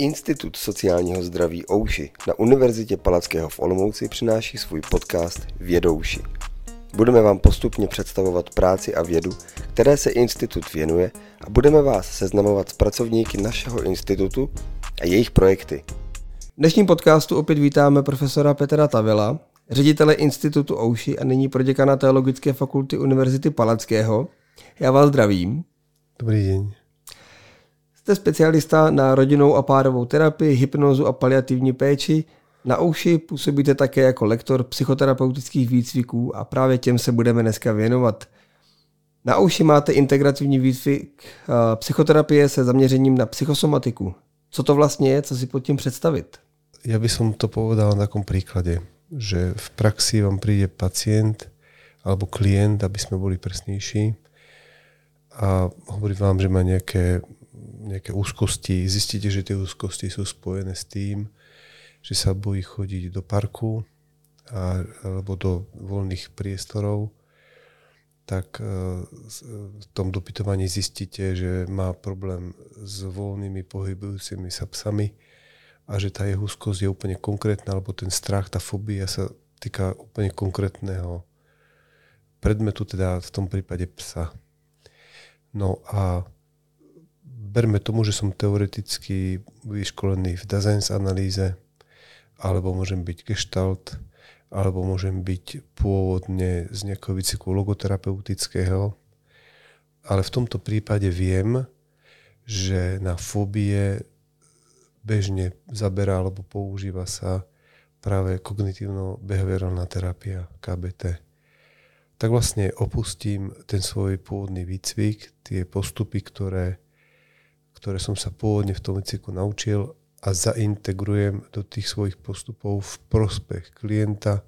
Institut sociálního zdraví Ouši na Univerzitě Palackého v Olomouci přináší svůj podcast Vědouši. Budeme vám postupně představovat práci a vědu, které se institut věnuje a budeme vás seznamovat s pracovníky našeho institutu a jejich projekty. V dnešním podcastu opět vítáme profesora Petra Tavila, ředitele institutu Ouši a nyní proděkana Teologické fakulty Univerzity Palackého. Já vás zdravím. Dobrý den. Jste specialista na rodinou a párovou terapii, hypnozu a paliativní péči. Na Ouši působíte také jako lektor psychoterapeutických výcviků a právě těm se budeme dneska věnovat. Na Ouši máte integrativní výcvik psychoterapie se zaměřením na psychosomatiku. Co to vlastně je, co si pod tím představit? Ja by to povedal na takom príklade, že v praxi vám príde pacient alebo klient, aby sme boli presnejší a hovorí vám, že má nejaké nejaké úzkosti, zistíte, že tie úzkosti sú spojené s tým, že sa bojí chodiť do parku a, alebo do voľných priestorov, tak e, v tom dopytovaní zistíte, že má problém s voľnými pohybujúcimi sa psami a že tá jeho úzkosť je úplne konkrétna, alebo ten strach, tá fobia sa týka úplne konkrétneho predmetu, teda v tom prípade psa. No a berme tomu, že som teoreticky vyškolený v Dazens analýze, alebo môžem byť gestalt, alebo môžem byť pôvodne z nejakého výcviku logoterapeutického. Ale v tomto prípade viem, že na fóbie bežne zaberá alebo používa sa práve kognitívno-behaviorálna terapia KBT. Tak vlastne opustím ten svoj pôvodný výcvik, tie postupy, ktoré ktoré som sa pôvodne v tom výcviku naučil a zaintegrujem do tých svojich postupov v prospech klienta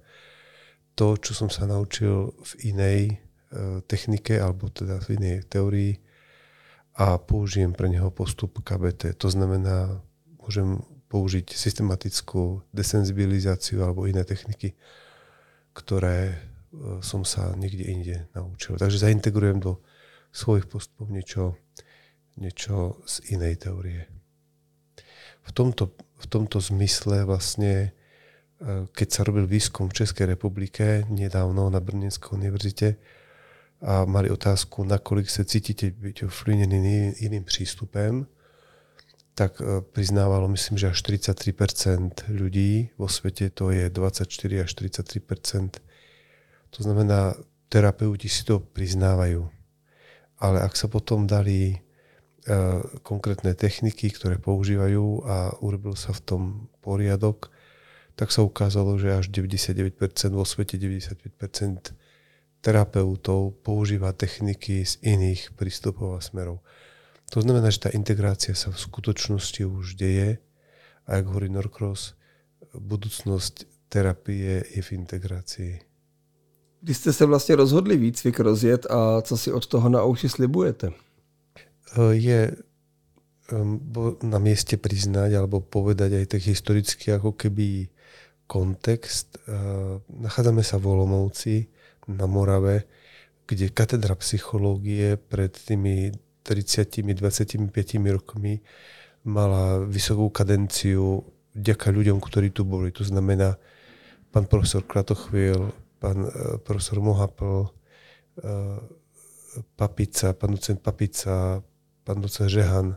to, čo som sa naučil v inej e, technike alebo teda v inej teórii a použijem pre neho postup KBT. To znamená, môžem použiť systematickú desenzibilizáciu alebo iné techniky, ktoré e, som sa niekde inde naučil. Takže zaintegrujem do svojich postupov niečo, niečo z inej teórie. V tomto, v tomto zmysle vlastne, e, keď sa robil výskum v Českej republike nedávno na Brněnskej univerzite a mali otázku, nakolik sa cítite byť ovplyvnený iným prístupem, tak e, priznávalo, myslím, že až 43% ľudí vo svete, to je 24 až 43%. To znamená, terapeuti si to priznávajú. Ale ak sa potom dali konkrétne techniky, ktoré používajú a urobil sa v tom poriadok, tak sa ukázalo, že až 99% vo svete 95% terapeutov používa techniky z iných prístupov a smerov. To znamená, že tá integrácia sa v skutočnosti už deje a ako hovorí Norcross, budúcnosť terapie je v integrácii. Kdy jste se vlastně rozhodli výcvik rozjet a co si od toho na uši slibujete? Je na mieste priznať alebo povedať aj tak historicky ako keby kontext. Eh, nachádzame sa v Olomouci na Morave, kde katedra psychológie pred tými 30-25 rokmi mala vysokú kadenciu vďaka ľuďom, ktorí tu boli. To znamená pán profesor Kratochvíl, pán eh, profesor Mohapl, Papica, pán docent Papica, pán docent Žehan, e,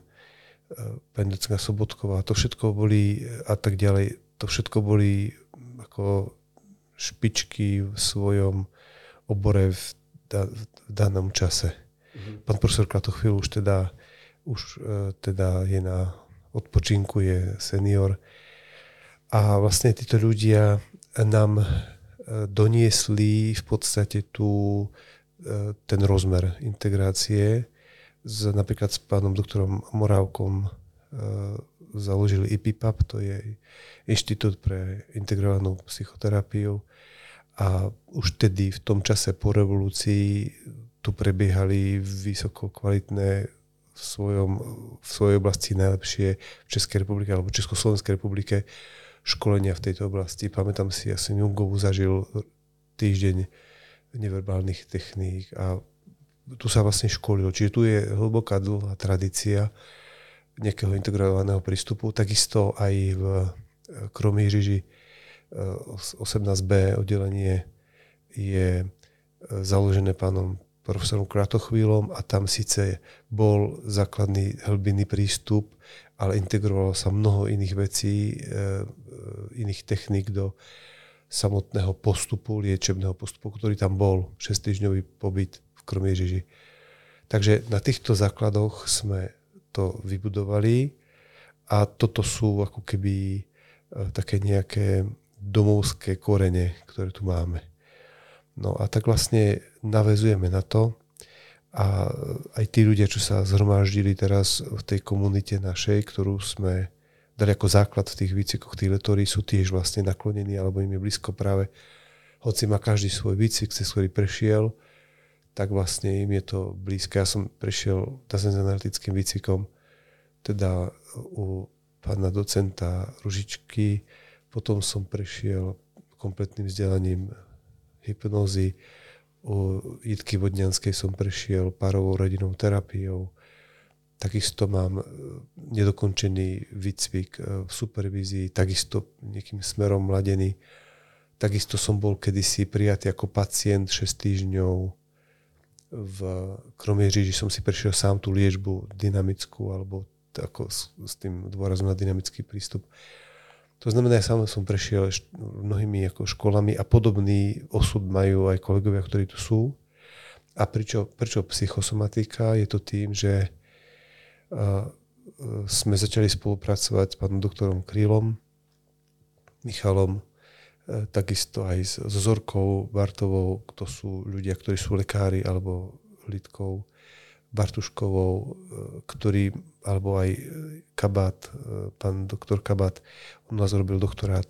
pani docentka Sobotková, to všetko boli a tak ďalej, to všetko boli ako špičky v svojom obore v, da, v danom čase. Mm-hmm. Pán profesor Klatochvíl už teda, už e, teda je na odpočinku, je senior. A vlastne títo ľudia nám e, doniesli v podstate tu ten rozmer integrácie, s, napríklad s pánom doktorom Morávkom e, založili IPIPAP, to je Inštitút pre integrovanú psychoterapiu a už tedy v tom čase po revolúcii tu prebiehali vysoko kvalitné v, svojom, v svojej oblasti najlepšie v Českej republike alebo Československej republike školenia v tejto oblasti. Pamätám si, ja som Jungovu zažil týždeň neverbálnych techník a tu sa vlastne školilo. Čiže tu je hlboká dlhá tradícia nejakého integrovaného prístupu. Takisto aj v Kromížiži 18b oddelenie je založené pánom profesorom Kratochvílom a tam síce bol základný hlbinný prístup, ale integrovalo sa mnoho iných vecí, iných techník do samotného postupu, liečebného postupu, ktorý tam bol, 6-týždňový pobyt v Kromiežiži. Takže na týchto základoch sme to vybudovali a toto sú ako keby e, také nejaké domovské korene, ktoré tu máme. No a tak vlastne navezujeme na to a aj tí ľudia, čo sa zhromaždili teraz v tej komunite našej, ktorú sme dali ako základ v tých výcvikoch, tí letori sú tiež vlastne naklonení alebo im je blízko práve, hoci má každý svoj výcvik, cez ktorý prešiel, tak vlastne im je to blízke. Ja som prešiel s analytickým výcvikom teda u pána docenta Ružičky, potom som prešiel kompletným vzdelaním hypnózy. U Jitky Vodňanskej som prešiel párovou rodinou terapiou. Takisto mám e, nedokončený výcvik e, v supervízii, takisto nejakým smerom mladený. Takisto som bol kedysi prijatý ako pacient 6 týždňov v Kromieži, že som si prešiel sám tú liečbu dynamickú alebo ako s, s tým dôrazom na dynamický prístup. To znamená, ja sám som prešiel mnohými ako školami a podobný osud majú aj kolegovia, ktorí tu sú. A prečo, prečo psychosomatika? Je to tým, že uh, sme začali spolupracovať s pánom doktorom Krýlom, Michalom, takisto aj s Zorkou Bartovou, to sú ľudia, ktorí sú lekári alebo Lidkou Bartuškovou, e, ktorý, alebo aj Kabát, e, pán doktor Kabát, on nás robil doktorát.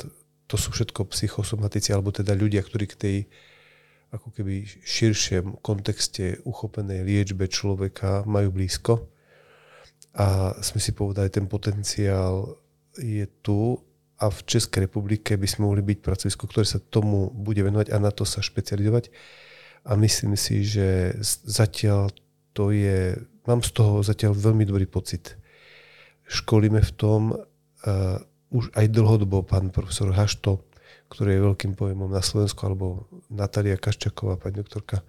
To sú všetko psychosomatici, alebo teda ľudia, ktorí k tej ako keby širšiem kontexte uchopenej liečbe človeka majú blízko. A sme si povedali, ten potenciál je tu a v Českej republike by sme mohli byť pracovisko, ktoré sa tomu bude venovať a na to sa špecializovať. A myslím si, že zatiaľ to je, mám z toho zatiaľ veľmi dobrý pocit. Školíme v tom uh, už aj dlhodobo pán profesor Hašto, ktorý je veľkým pojemom na Slovensku, alebo Natália Kaščaková, pani doktorka.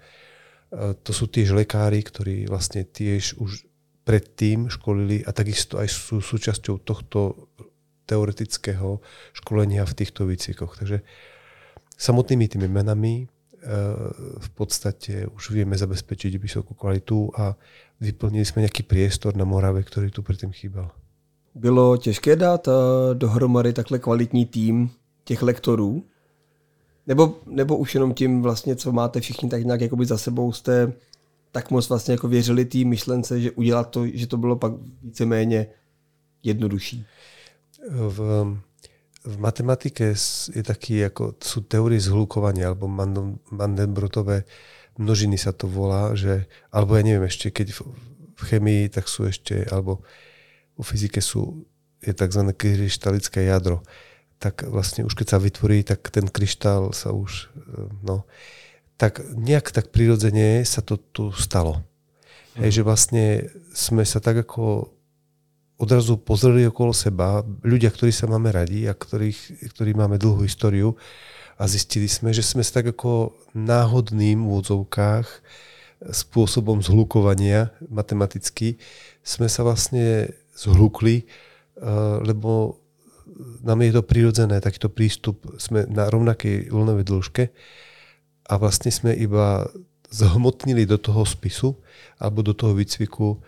Uh, to sú tiež lekári, ktorí vlastne tiež už predtým školili a takisto aj sú súčasťou tohto teoretického školenia v týchto výcvikoch. Takže samotnými tými menami v podstate už vieme zabezpečiť vysokú kvalitu a vyplnili jsme nějaký priestor na Morave, který tu předtím chýbal. Bylo těžké dát eh, dohromady takhle kvalitní tým těch lektorů? Nebo, nebo už jenom tím vlastně, co máte všichni tak nějak za sebou, jste tak moc vlastně jako věřili té myšlence, že udělat to, že to bylo pak víceméně jednodušší? V, v matematike je taký, ako sú teórie zhlukovania, alebo Mandelbrotové množiny sa to volá, že, alebo ja neviem ešte, keď v, v chemii, tak sú ešte, alebo v fyzike sú, je tzv. kryštalické jadro. Tak vlastne už keď sa vytvorí, tak ten kryštál sa už, no, tak nejak tak prirodzene sa to tu stalo. Mm. Hej, že vlastne sme sa tak ako odrazu pozreli okolo seba, ľudia, ktorí sa máme radi a ktorých, ktorí máme dlhú históriu a zistili sme, že sme sa tak ako náhodným v úvodzovkách spôsobom zhlukovania matematicky sme sa vlastne zhlukli, eh, lebo nám je to prirodzené, takýto prístup, sme na rovnakej vlnovej dĺžke a vlastne sme iba zhmotnili do toho spisu alebo do toho výcviku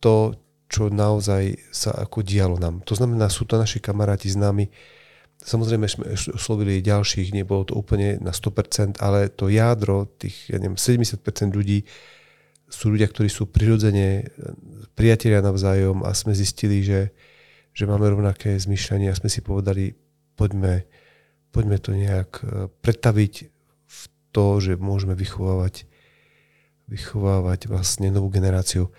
to, čo naozaj sa ako dialo nám. To znamená, sú to naši kamaráti známi. Samozrejme sme oslovili ďalších, nebolo to úplne na 100%, ale to jádro, tých ja neviem, 70% ľudí sú ľudia, ktorí sú prirodzene priatelia navzájom a sme zistili, že, že máme rovnaké zmyšľanie a sme si povedali, poďme, poďme to nejak e, pretaviť v to, že môžeme vychovávať, vychovávať vlastne novú generáciu.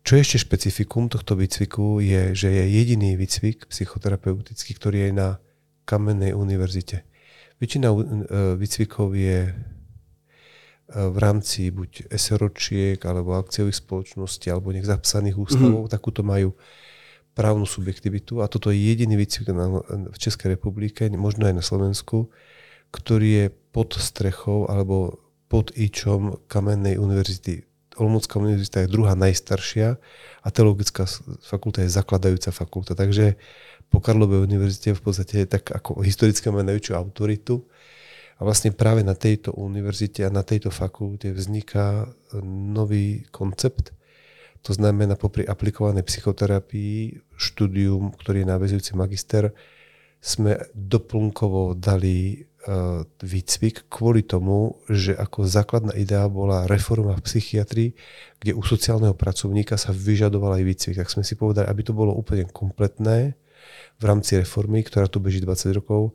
Čo je ešte špecifikum tohto výcviku je, že je jediný výcvik psychoterapeutický, ktorý je na Kamennej univerzite. Väčšina e, výcvikov je e, v rámci buď SROčiek alebo akciových spoločností alebo nech zapsaných ústavov, mm-hmm. takúto majú právnu subjektivitu a toto je jediný výcvik v Českej republike, možno aj na Slovensku, ktorý je pod strechou alebo pod ičom Kamennej univerzity. Olomoucká univerzita je druhá najstaršia a teologická fakulta je zakladajúca fakulta. Takže po Karlovej univerzite v podstate je tak ako historicky máme najväčšiu autoritu. A vlastne práve na tejto univerzite a na tejto fakulte vzniká nový koncept, to znamená, popri aplikovanej psychoterapii, štúdium, ktorý je návezujúci magister, sme doplnkovo dali výcvik kvôli tomu, že ako základná idea bola reforma v psychiatrii, kde u sociálneho pracovníka sa vyžadoval aj výcvik. Tak sme si povedali, aby to bolo úplne kompletné v rámci reformy, ktorá tu beží 20 rokov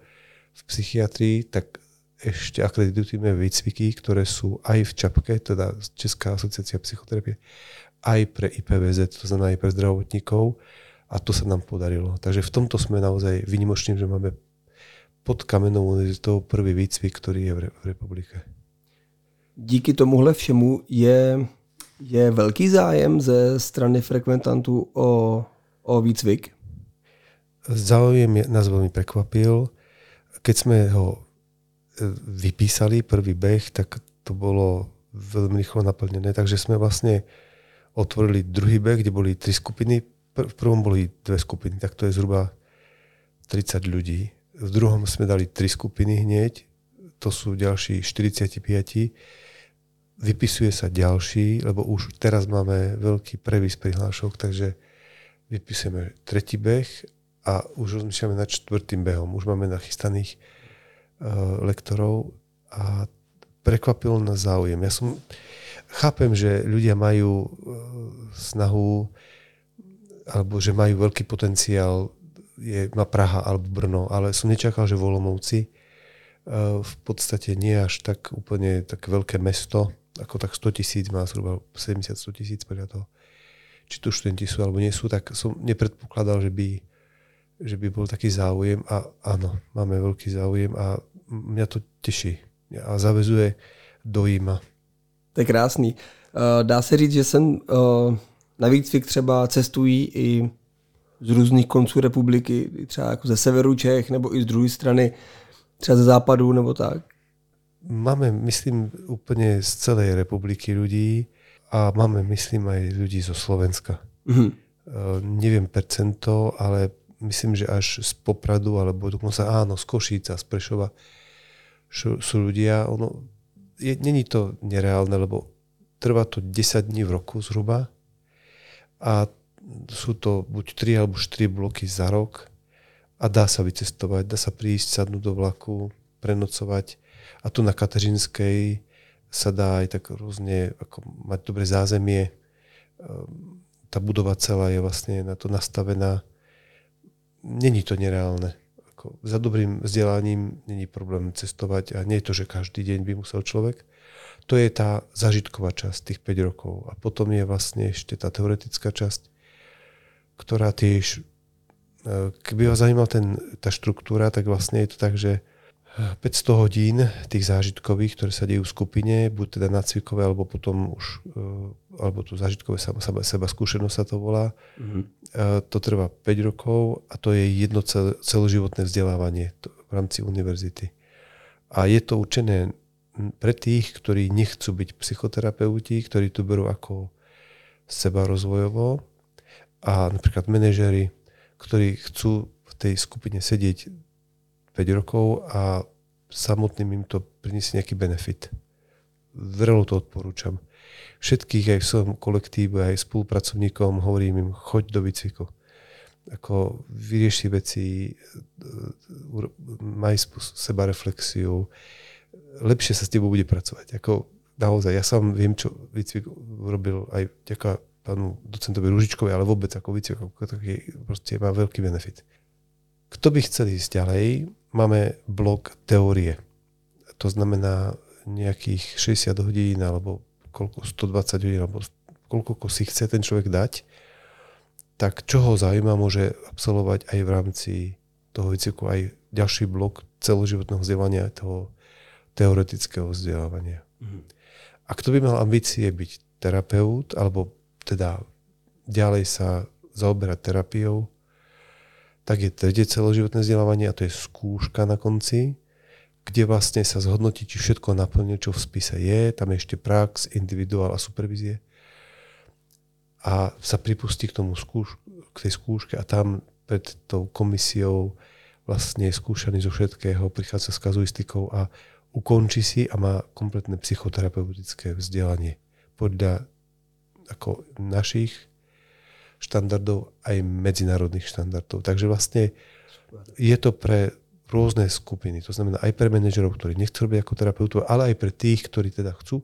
v psychiatrii, tak ešte akreditujeme výcviky, ktoré sú aj v ČAPKE, teda Česká asociácia psychoterapie, aj pre IPVZ, to znamená aj pre zdravotníkov a to sa nám podarilo. Takže v tomto sme naozaj vynimoční, že máme pod Kamenou univerzitou prvý výcvik, ktorý je v, v republike. Díky tomuhle všemu je, je velký zájem ze strany frekventantů o, o výcvik? Záujem nás veľmi prekvapil. Keď sme ho e, vypísali, prvý beh, tak to bolo veľmi rýchlo naplnené, takže sme vlastne otvorili druhý beh, kde boli tri skupiny. V prvom boli dve skupiny, tak to je zhruba 30 ľudí. V druhom sme dali tri skupiny hneď, to sú ďalší 45. Vypisuje sa ďalší, lebo už teraz máme veľký previs prihlášok, takže vypisujeme tretí beh a už rozmýšľame nad čtvrtým behom. Už máme nachystaných uh, lektorov a prekvapilo nás záujem. Ja som, chápem, že ľudia majú e, snahu alebo že majú veľký potenciál, je, má Praha alebo Brno, ale som nečakal, že Volomovci e, v podstate nie až tak úplne tak veľké mesto, ako tak 100 tisíc, má zhruba 70-100 tisíc podľa toho. Či tu študenti sú alebo nie sú, tak som nepredpokladal, že by, že by bol taký záujem a áno, máme veľký záujem a mňa to teší a zavezuje, dojíma. To je krásný. Eh, dá se říct, že sem eh, na výcvik třeba cestují i z různých konců republiky, třeba jako ze severu Čech, nebo i z druhé strany, třeba ze západu, nebo tak? Máme, myslím, úplne z celej republiky ľudí a máme, myslím, aj ľudí zo Slovenska. Mm-hmm. Uh, neviem percento, ale myslím, že až z Popradu, alebo dokonca áno, z Košíca, z Prešova sú ľudia. Ono, je, není to nereálne, lebo trvá to 10 dní v roku zhruba a sú to buď 3 alebo 4 bloky za rok a dá sa vycestovať, dá sa prísť, sadnúť do vlaku, prenocovať a tu na Kateřinskej sa dá aj tak rôzne ako mať dobré zázemie. Ehm, tá budova celá je vlastne na to nastavená. Není to nereálne ako za dobrým vzdelaním není problém cestovať a nie je to, že každý deň by musel človek. To je tá zažitková časť tých 5 rokov. A potom je vlastne ešte tá teoretická časť, ktorá tiež, e, keby ho zaujímala ten, tá štruktúra, tak vlastne je to tak, že 500 hodín tých zážitkových, ktoré sa dejú v skupine, buď teda nacvikové, alebo potom už, e, alebo tu zážitkové seba, seba, seba skúsenosť sa to volá. Mm-hmm. To trvá 5 rokov a to je jedno cel, celoživotné vzdelávanie v rámci univerzity. A je to určené pre tých, ktorí nechcú byť psychoterapeuti, ktorí tu berú ako seba rozvojovo a napríklad manažery, ktorí chcú v tej skupine sedieť 5 rokov a samotným im to priniesie nejaký benefit. Vrelo to odporúčam. Všetkých aj v svojom kolektíve, aj spolupracovníkom hovorím im, choď do výcviku. Ako vyrieši veci, maj seba reflexiu, lepšie sa s tebou bude pracovať. Ako naozaj, ja sám viem, čo výcvik urobil aj ďaká pánu docentovi Ružičkovi, ale vôbec ako výcvik, proste má veľký benefit. Kto by chcel ísť ďalej, máme blok teórie. To znamená nejakých 60 hodín alebo koľko, 120 hodín alebo koľko si chce ten človek dať, tak čo ho zaujíma, môže absolvovať aj v rámci toho výcviku aj ďalší blok celoživotného vzdelania, toho teoretického vzdelávania. Mm. A kto by mal ambície byť terapeut, alebo teda ďalej sa zaoberať terapiou, tak je tretie celoživotné vzdelávanie a to je skúška na konci, kde vlastne sa zhodnotí, či všetko naplne, čo v spise je, tam je ešte prax, individuál a supervízie. A sa pripustí k tomu skúš- k tej skúške a tam pred tou komisiou vlastne je skúšaný zo všetkého, prichádza s kazuistikou a ukončí si a má kompletné psychoterapeutické vzdelanie podľa ako našich štandardov aj medzinárodných štandardov. Takže vlastne je to pre rôzne skupiny. To znamená aj pre manažerov, ktorí nechcú robiť ako terapeutov, ale aj pre tých, ktorí teda chcú.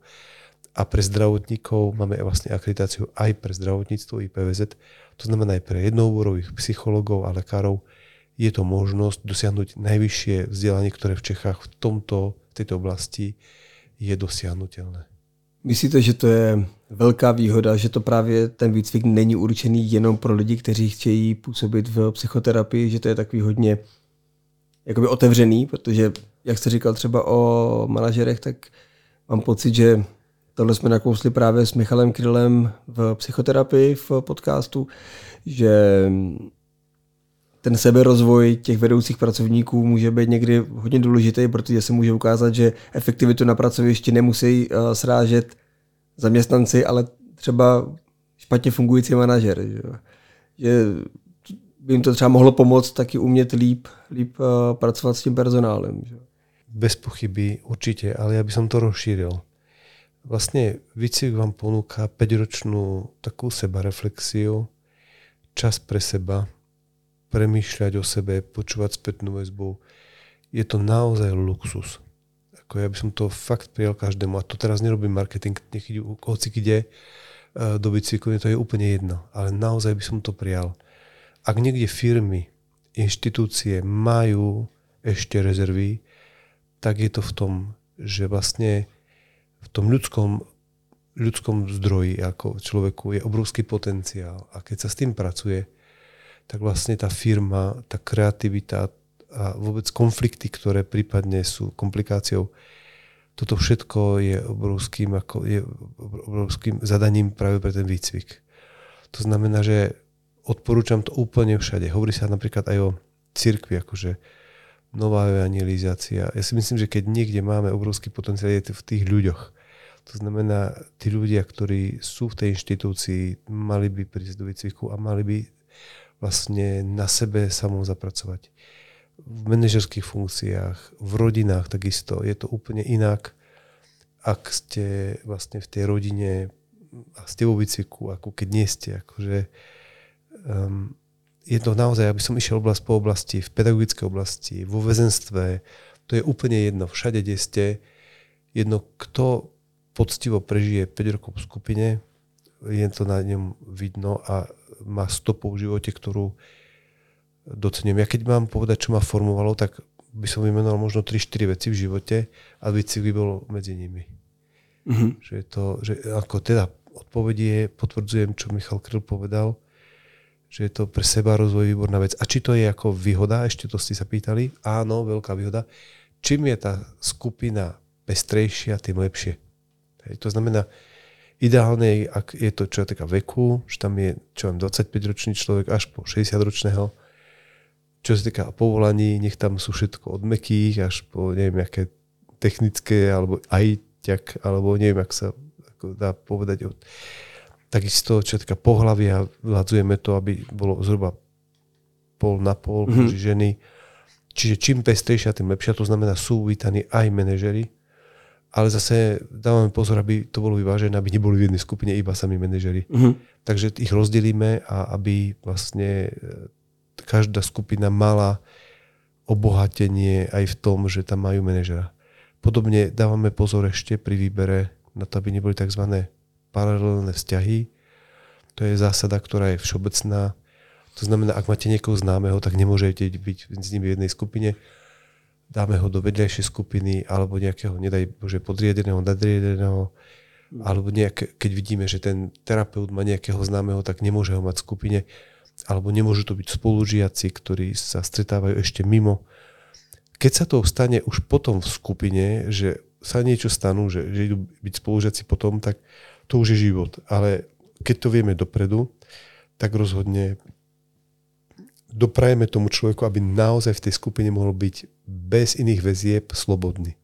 A pre zdravotníkov máme vlastne akreditáciu aj pre zdravotníctvo IPVZ. To znamená aj pre jednoúborových psychologov a lekárov je to možnosť dosiahnuť najvyššie vzdelanie, ktoré v Čechách v tomto, v tejto oblasti je dosiahnutelné. Myslíte, že to je velká výhoda, že to právě ten výcvik není určený jenom pro lidi, kteří chtějí působit v psychoterapii, že to je takový hodně jakoby otevřený, protože jak jste říkal třeba o manažerech, tak mám pocit, že tohle jsme nakousli právě s Michalem Krylem v psychoterapii v podcastu, že ten seberozvoj těch vedoucích pracovníků může být někdy hodně důležitý, protože se může ukázat, že efektivitu na pracovišti nemusí uh, srážet zaměstnanci, ale třeba špatně fungující manažer. Že, že by jim to třeba mohlo pomoct taky umět líp, líp uh, pracovat s tím personálem. Že? Bez pochyby, určite, ale ja by som to rozšíril. Vlastne výcvik vám ponúka 5-ročnú takú sebareflexiu, čas pre seba, premýšľať o sebe, počúvať spätnú väzbu. Je to naozaj luxus. Ako ja by som to fakt prijal každému. A to teraz nerobím marketing, nech ide, hoci kde e, do bicyklu, to je úplne jedno. Ale naozaj by som to prijal. Ak niekde firmy, inštitúcie majú ešte rezervy, tak je to v tom, že vlastne v tom ľudskom, ľudskom zdroji ako človeku je obrovský potenciál. A keď sa s tým pracuje, tak vlastne tá firma, tá kreativita a vôbec konflikty, ktoré prípadne sú komplikáciou, toto všetko je obrovským, ako, je obrovským zadaním práve pre ten výcvik. To znamená, že odporúčam to úplne všade. Hovorí sa napríklad aj o cirkvi, akože nová evangelizácia. Ja si myslím, že keď niekde máme obrovský potenciál, je to v tých ľuďoch. To znamená, tí ľudia, ktorí sú v tej inštitúcii, mali by prísť do výcviku a mali by vlastne na sebe samom zapracovať. V manažerských funkciách, v rodinách takisto. Je to úplne inak, ak ste vlastne v tej rodine a ste vo výcviku, ako keď nie ste. Akože, um, je to naozaj, aby som išiel oblast po oblasti, v pedagogickej oblasti, vo väzenstve, to je úplne jedno. Všade, kde ste, jedno, kto poctivo prežije 5 rokov v skupine, je to na ňom vidno a má stopu v živote, ktorú docením. Ja keď mám povedať, čo ma formovalo, tak by som vymenoval možno 3-4 veci v živote a by bol medzi nimi. Mm-hmm. Že, je to, že ako teda odpovedie potvrdzujem, čo Michal Kryl povedal, že je to pre seba rozvoj výborná vec. A či to je ako výhoda, ešte to ste sa pýtali, áno, veľká výhoda. Čím je tá skupina pestrejšia, tým lepšie. Hej, to znamená, Ideálne, ak je to čo týka veku, že tam je čo viem, 25-ročný človek až po 60-ročného. Čo sa týka povolaní, nech tam sú všetko od mekých až po neviem, aké technické, alebo aj ťak, alebo neviem, ak sa ako dá povedať. Takisto, čo sa týka pohľavia, vladzujeme to, aby bolo zhruba pol na pol mm-hmm. ženy. Čiže čím pestrejšia, tým lepšia. To znamená, sú vítaní aj manažery, ale zase dávame pozor, aby to bolo vyvážené, aby neboli v jednej skupine iba sami manažeri. Uh-huh. Takže ich rozdelíme a aby vlastne každá skupina mala obohatenie aj v tom, že tam majú manažera. Podobne dávame pozor ešte pri výbere na to, aby neboli tzv. paralelné vzťahy. To je zásada, ktorá je všeobecná. To znamená, ak máte niekoho známeho, tak nemôžete byť s nimi v jednej skupine dáme ho do vedľajšej skupiny alebo nejakého, nedaj Bože, podriedeného, nadriedeného, alebo nejak, keď vidíme, že ten terapeut má nejakého známeho, tak nemôže ho mať v skupine, alebo nemôžu to byť spolužiaci, ktorí sa stretávajú ešte mimo. Keď sa to stane už potom v skupine, že sa niečo stanú, že, že idú byť spolužiaci potom, tak to už je život. Ale keď to vieme dopredu, tak rozhodne doprajeme tomu človeku, aby naozaj v tej skupine mohol byť bez iných väzieb slobodný.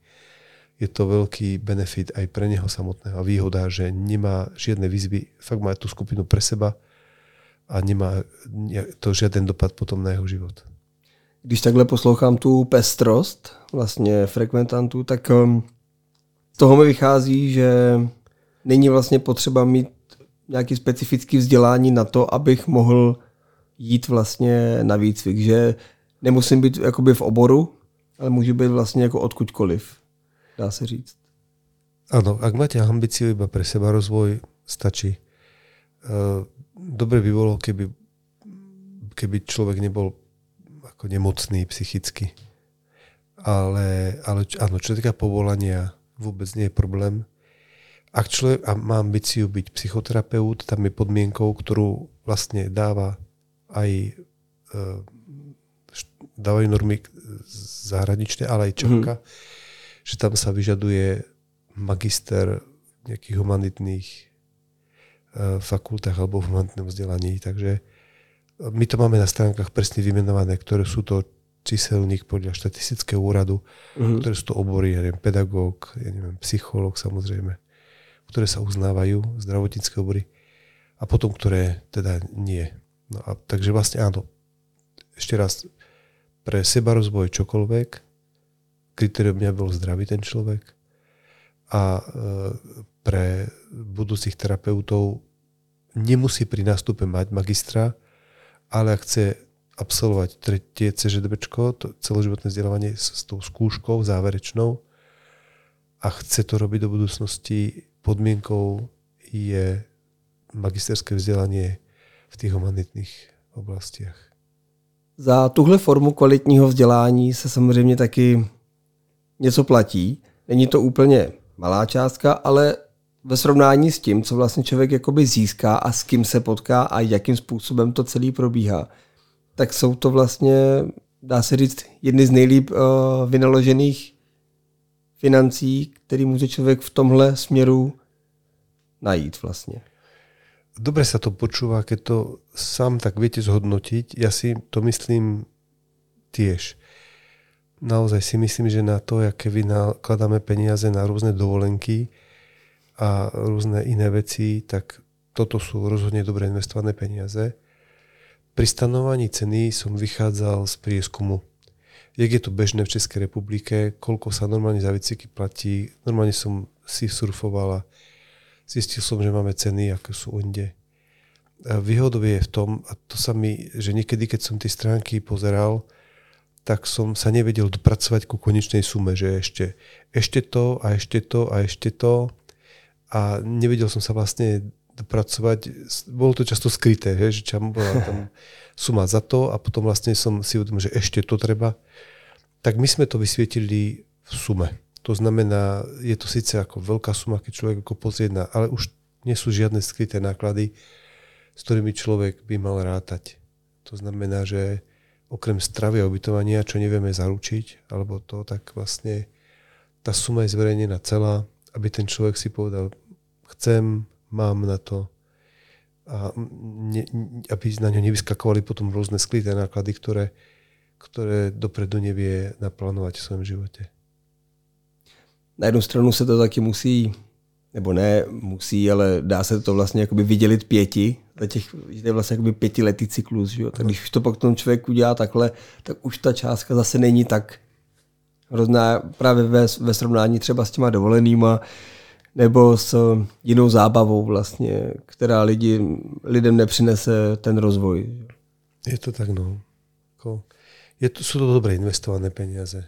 Je to veľký benefit aj pre neho samotného výhoda, že nemá žiadne výzvy, fakt má tú skupinu pre seba a nemá to žiaden dopad potom na jeho život. Když takhle poslouchám tu pestrost vlastně frekventantů, tak um, z toho mi vychází, že není vlastně potřeba mít nějaký specifický vzdělání na to, abych mohl jít vlastně na výcvik, že nemusím být jakoby v oboru, ale můžu být vlastně jako odkudkoliv, dá se říct. Áno, ak máte ambíciu iba pre seba rozvoj, stačí. Uh, dobre by bolo, keby, keby človek nebol ako nemocný psychicky. Ale, ale áno, čo týka povolania, vôbec nie je problém. Ak človek a má ambíciu byť psychoterapeut, tam je podmienkou, ktorú vlastne dáva aj e, dávajú normy zahraničné, ale aj Čapka, mm. že tam sa vyžaduje magister nejakých humanitných fakultách alebo v humanitnom vzdelaní. Takže my to máme na stránkach presne vymenované, ktoré sú to číselník podľa štatistického úradu, mm. ktoré sú to obory, ja neviem, pedagóg, ja neviem, psychológ samozrejme, ktoré sa uznávajú, zdravotnícke obory, a potom, ktoré teda nie. No a takže vlastne áno, ešte raz, pre seba rozvoj čokoľvek, kritérium mňa bol zdravý ten človek a e, pre budúcich terapeutov nemusí pri nástupe mať magistra, ale ak chce absolvovať tretie CŽDB, celoživotné vzdelávanie s, s tou skúškou záverečnou a chce to robiť do budúcnosti, podmienkou je magisterské vzdelanie v těch humanitních oblastiach. Za tuhle formu kvalitního vzdělání se samozřejmě taky něco platí. Není to úplně malá částka, ale ve srovnání s tím, co vlastně člověk jakoby získá a s kým se potká a jakým způsobem to celý probíhá, tak jsou to vlastně, dá se říct, jedny z nejlíp uh, vynaložených financí, který může člověk v tomhle směru najít vlastně dobre sa to počúva, keď to sám tak viete zhodnotiť. Ja si to myslím tiež. Naozaj si myslím, že na to, aké vynakladáme peniaze na rôzne dovolenky a rôzne iné veci, tak toto sú rozhodne dobre investované peniaze. Pri stanovaní ceny som vychádzal z prieskumu. Jak je to bežné v Českej republike, koľko sa normálne za výcviky platí. Normálne som si surfovala zistil som, že máme ceny, aké sú inde. Výhodou je v tom, a to sa mi, že niekedy, keď som tie stránky pozeral, tak som sa nevedel dopracovať ku konečnej sume, že ešte, ešte to a ešte to a ešte to a nevedel som sa vlastne dopracovať, bolo to často skryté, že čam bola tam suma za to a potom vlastne som si uvedomil, že ešte to treba. Tak my sme to vysvietili v sume. To znamená, je to síce ako veľká suma, keď človek ako pozrie na, ale už nie sú žiadne skryté náklady, s ktorými človek by mal rátať. To znamená, že okrem stravy a ubytovania, čo nevieme zaručiť, alebo to, tak vlastne tá suma je zverejnená celá, aby ten človek si povedal, chcem, mám na to, a ne, aby na ňo nevyskakovali potom rôzne skryté náklady, ktoré, ktoré dopredu nevie naplánovať v svojom živote. Na jednu stranu se to taky musí, nebo ne musí, ale dá se to vlastně jakoby vydělit pěti, za těch, je vlastně jakoby pětiletý cyklus, že jo? tak když to pak ten člověk udělá takhle, tak už ta částka zase není tak hrozná právě ve, ve srovnání třeba s těma dovolenýma, nebo s jinou zábavou vlastně, která lidi, lidem nepřinese ten rozvoj. Je to tak, no. Je to, sú to dobre investované peniaze.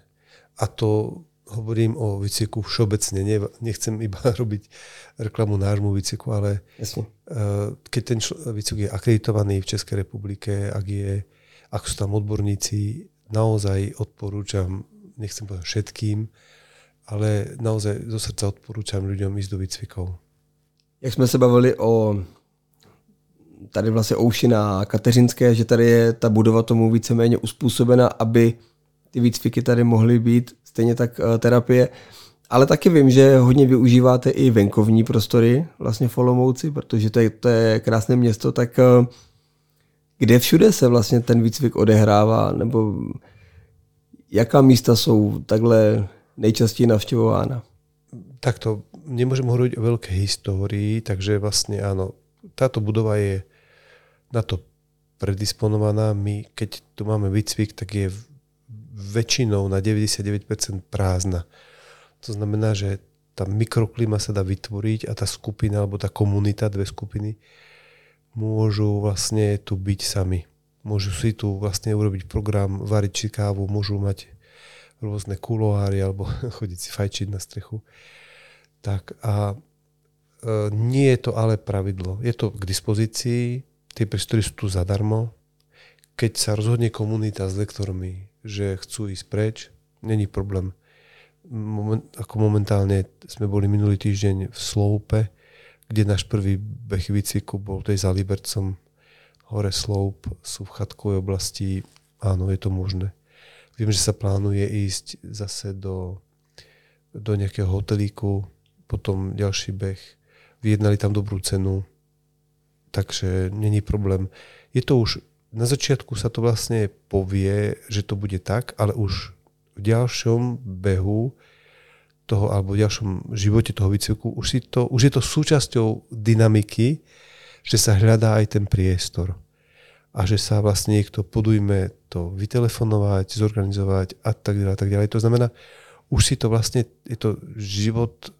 A to hovorím o výcviku všeobecne, ne, nechcem iba robiť reklamu nášmu výcviku, ale Jasne. Eh, keď ten výcvik je akreditovaný v Českej republike, ak, je, ak sú tam odborníci, naozaj odporúčam, nechcem povedať všetkým, ale naozaj zo srdca odporúčam ľuďom ísť do výcvikov. Jak jsme se bavili o tady vlastně Oušina a Kateřinské, že tady je ta budova tomu víceméně uspůsobena, aby ty výcviky tady mohly být stejně tak uh, terapie. Ale taky vím, že hodně využíváte i venkovní prostory vlastně v Olomouci, protože to je, to je krásné město, tak uh, kde všude se vlastně ten výcvik odehrává, nebo jaká místa jsou takhle nejčastěji navštěvována? Takto, nemôžem hovoriť o veľkej histórii, takže vlastne áno, táto budova je na to predisponovaná. My, keď tu máme výcvik, tak je väčšinou na 99% prázdna. To znamená, že tá mikroklima sa dá vytvoriť a tá skupina alebo tá komunita, dve skupiny, môžu vlastne tu byť sami. Môžu si tu vlastne urobiť program, variť si kávu, môžu mať rôzne kuloáry alebo chodiť si fajčiť na strechu. Tak a e, nie je to ale pravidlo. Je to k dispozícii, tie priestory sú tu zadarmo. Keď sa rozhodne komunita s lektormi, že chcú ísť preč, není problém moment, ako momentálne sme boli minulý týždeň v Sloupe, kde náš prvý beh výcviku bol tej za Libercom, hore Sloup, sú v chatkovej oblasti, áno, je to možné. Viem, že sa plánuje ísť zase do, do nejakého hotelíku, potom ďalší beh. Vyjednali tam dobrú cenu, takže není problém. Je to už, na začiatku sa to vlastne povie, že to bude tak, ale už v ďalšom behu toho, alebo v ďalšom živote toho výcviku, už, si to, už je to súčasťou dynamiky, že sa hľadá aj ten priestor. A že sa vlastne niekto podujme to vytelefonovať, zorganizovať a tak ďalej, a tak ďalej. To znamená, už si to vlastne, je to život,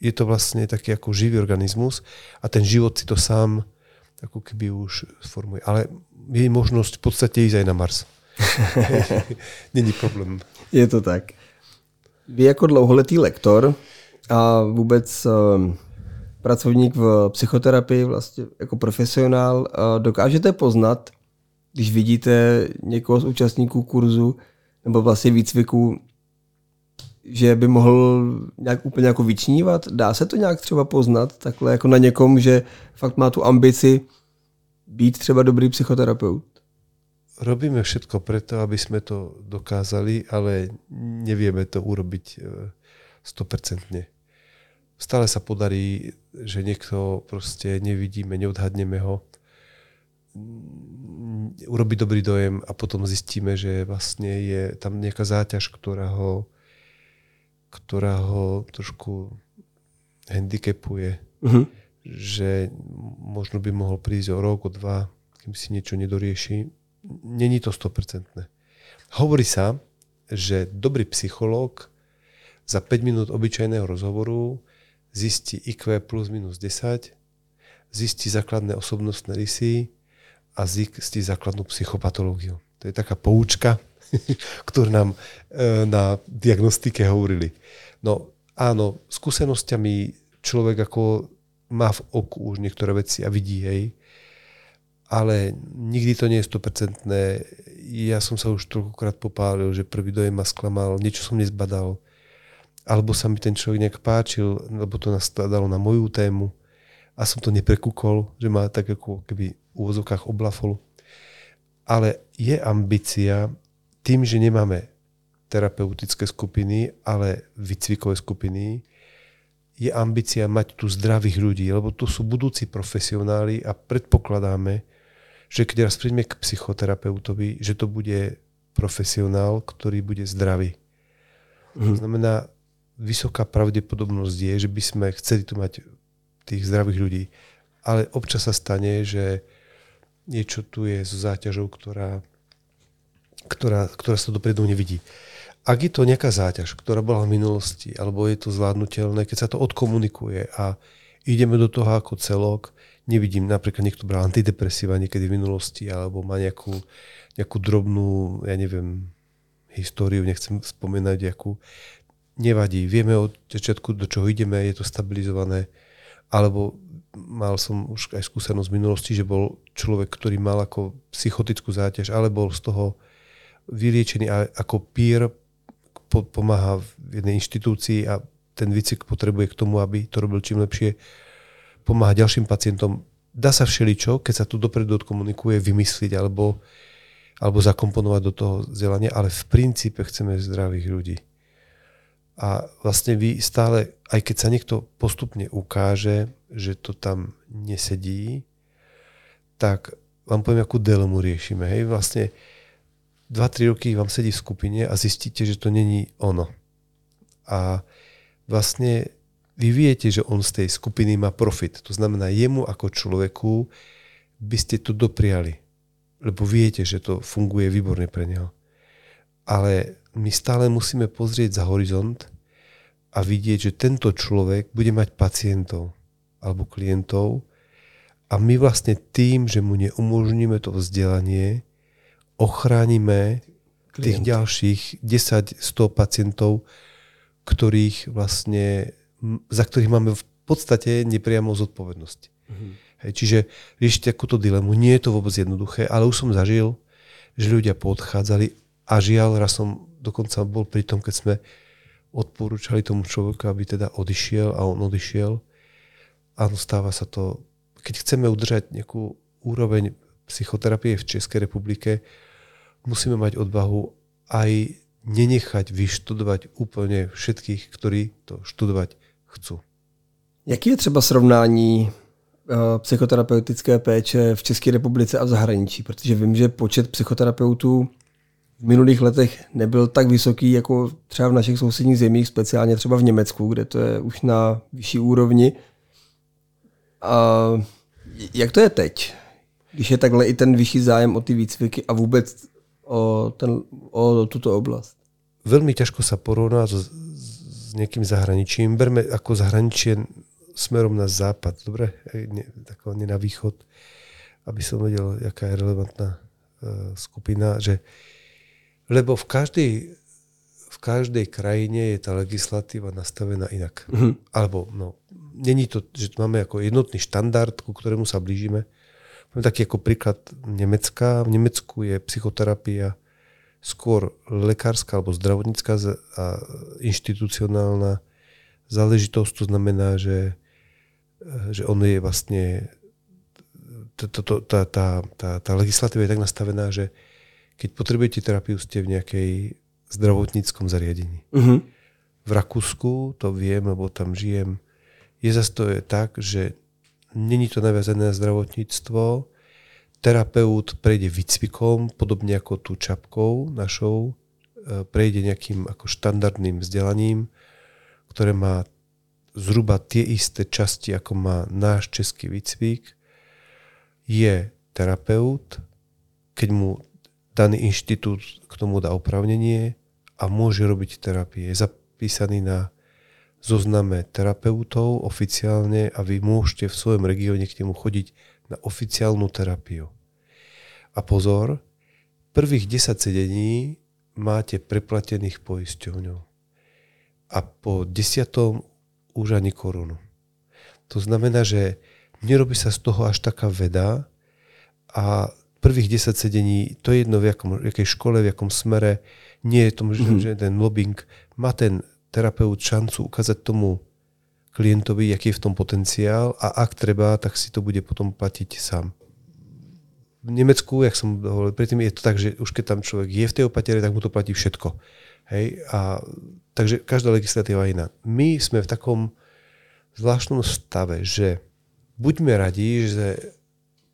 je to vlastne taký ako živý organizmus a ten život si to sám ako keby už formuje. Ale je možnosť v podstate ísť aj na Mars. Není problém. Je to tak. Vy jako dlouholetý lektor a vůbec ehm, pracovník v psychoterapii, vlastně jako profesionál, dokážete poznat, když vidíte někoho z účastníků kurzu nebo vlastně výcviku, že by mohl nějak úplně jako vyčnívat? Dá se to nějak třeba poznat takhle jako na někom, že fakt má tu ambici být třeba dobrý psychoterapeut? robíme všetko preto, aby sme to dokázali, ale nevieme to urobiť 100%. Stále sa podarí, že niekto proste nevidíme, neodhadneme ho, urobí dobrý dojem a potom zistíme, že vlastne je tam nejaká záťaž, ktorá ho, ktorá ho trošku handicapuje. Uh-huh. Že možno by mohol prísť o rok, o dva, kým si niečo nedorieši není to 100%. Hovorí sa, že dobrý psychológ za 5 minút obyčajného rozhovoru zistí IQ plus minus 10, zistí základné osobnostné rysy a zistí základnú psychopatológiu. To je taká poučka, ktorú nám e, na diagnostike hovorili. No áno, skúsenosťami človek ako má v oku už niektoré veci a vidí, hej, ale nikdy to nie je 100%. Ja som sa už toľkokrát popálil, že prvý dojem ma sklamal, niečo som nezbadal, alebo sa mi ten človek nejak páčil, lebo to nastádalo na moju tému a som to neprekúkol, že ma tak ako keby v úvozovkách oblafol. Ale je ambícia tým, že nemáme terapeutické skupiny, ale výcvikové skupiny, je ambícia mať tu zdravých ľudí, lebo tu sú budúci profesionáli a predpokladáme, že keď raz prídeme k psychoterapeutovi, že to bude profesionál, ktorý bude zdravý. Mm. To znamená, vysoká pravdepodobnosť je, že by sme chceli tu mať tých zdravých ľudí. Ale občas sa stane, že niečo tu je so záťažou, ktorá, ktorá, ktorá sa dopredu nevidí. Ak je to nejaká záťaž, ktorá bola v minulosti, alebo je to zvládnutelné, keď sa to odkomunikuje a ideme do toho ako celok, nevidím, napríklad niekto bral antidepresíva niekedy v minulosti, alebo má nejakú, nejakú drobnú, ja neviem, históriu, nechcem spomínať, akú. Nevadí, vieme od začiatku, do čoho ideme, je to stabilizované. Alebo mal som už aj skúsenosť v minulosti, že bol človek, ktorý mal ako psychotickú záťaž, ale bol z toho vyliečený a ako pír pomáha v jednej inštitúcii a ten výcvik potrebuje k tomu, aby to robil čím lepšie pomáha ďalším pacientom. Dá sa všeličo, keď sa tu dopredu odkomunikuje, vymysliť alebo, alebo zakomponovať do toho vzdelania, ale v princípe chceme zdravých ľudí. A vlastne vy stále, aj keď sa niekto postupne ukáže, že to tam nesedí, tak vám poviem, akú dilemu riešime. Hej, vlastne 2-3 roky vám sedí v skupine a zistíte, že to není ono. A vlastne vy viete, že on z tej skupiny má profit. To znamená, jemu ako človeku by ste to dopriali. Lebo viete, že to funguje výborne pre neho. Ale my stále musíme pozrieť za horizont a vidieť, že tento človek bude mať pacientov alebo klientov a my vlastne tým, že mu neumožníme to vzdelanie, ochránime Klient. tých ďalších 10-100 pacientov, ktorých vlastne, za ktorých máme v podstate nepriamo zodpovednosť. Mm-hmm. Hej, čiže riešiť takúto dilemu. Nie je to vôbec jednoduché, ale už som zažil, že ľudia podchádzali a žiaľ, raz som dokonca bol pri tom, keď sme odporúčali tomu človeku, aby teda odišiel a on odišiel. Áno, stáva sa to. Keď chceme udržať nejakú úroveň psychoterapie v Českej republike, musíme mať odvahu aj nenechať vyštudovať úplne všetkých, ktorí to študovať chcú. Jaký je třeba srovnání uh, psychoterapeutické péče v České republice a v zahraničí? Protože vím, že počet psychoterapeutů v minulých letech nebyl tak vysoký jako třeba v našich sousedních zemích, speciálně třeba v Německu, kde to je už na vyšší úrovni. A jak to je teď? Když je takhle i ten vyšší zájem o ty výcviky a vůbec o, ten, o túto oblasť? Veľmi ťažko sa porovná s, s zahraničím. Berme ako zahraničie smerom na západ, dobre? Ne, tako, nie na východ, aby som vedel, aká je relevantná uh, skupina, že lebo v každej, v každej krajine je tá legislatíva nastavená inak. Mm-hmm. Alebo no, není to, že máme ako jednotný štandard, ku ktorému sa blížime, Poviem taký ako príklad Nemecka. V Nemecku je psychoterapia skôr lekárska alebo zdravotnícká a inštitucionálna záležitosť. To znamená, že, že on je vlastne tá, tá, tá, tá legislatíva je tak nastavená, že keď potrebujete terapiu, ste v nejakej zdravotníckom zariadení. Uh-huh. V Rakúsku, to viem, lebo tam žijem, je zase to je tak, že Není to naviazané na zdravotníctvo. Terapeut prejde výcvikom, podobne ako tú čapkou našou, e, prejde nejakým ako štandardným vzdelaním, ktoré má zhruba tie isté časti, ako má náš český výcvik. Je terapeut, keď mu daný inštitút k tomu dá opravnenie a môže robiť terapie. Je zapísaný na zozname terapeutov oficiálne a vy môžete v svojom regióne k nemu chodiť na oficiálnu terapiu. A pozor, prvých 10 sedení máte preplatených poisťovňov. A po desiatom už ani korunu. To znamená, že nerobí sa z toho až taká veda a prvých 10 sedení, to je jedno v jakom, v jakej škole, v jakom smere, nie je to možno, mm-hmm. že ten lobbying má ten terapeut šancu ukázať tomu klientovi, aký je v tom potenciál a ak treba, tak si to bude potom platiť sám. V Nemecku, jak som hovoril predtým, je to tak, že už keď tam človek je v tej opatere, tak mu to platí všetko. Hej? A, takže každá legislatíva je iná. My sme v takom zvláštnom stave, že buďme radi, že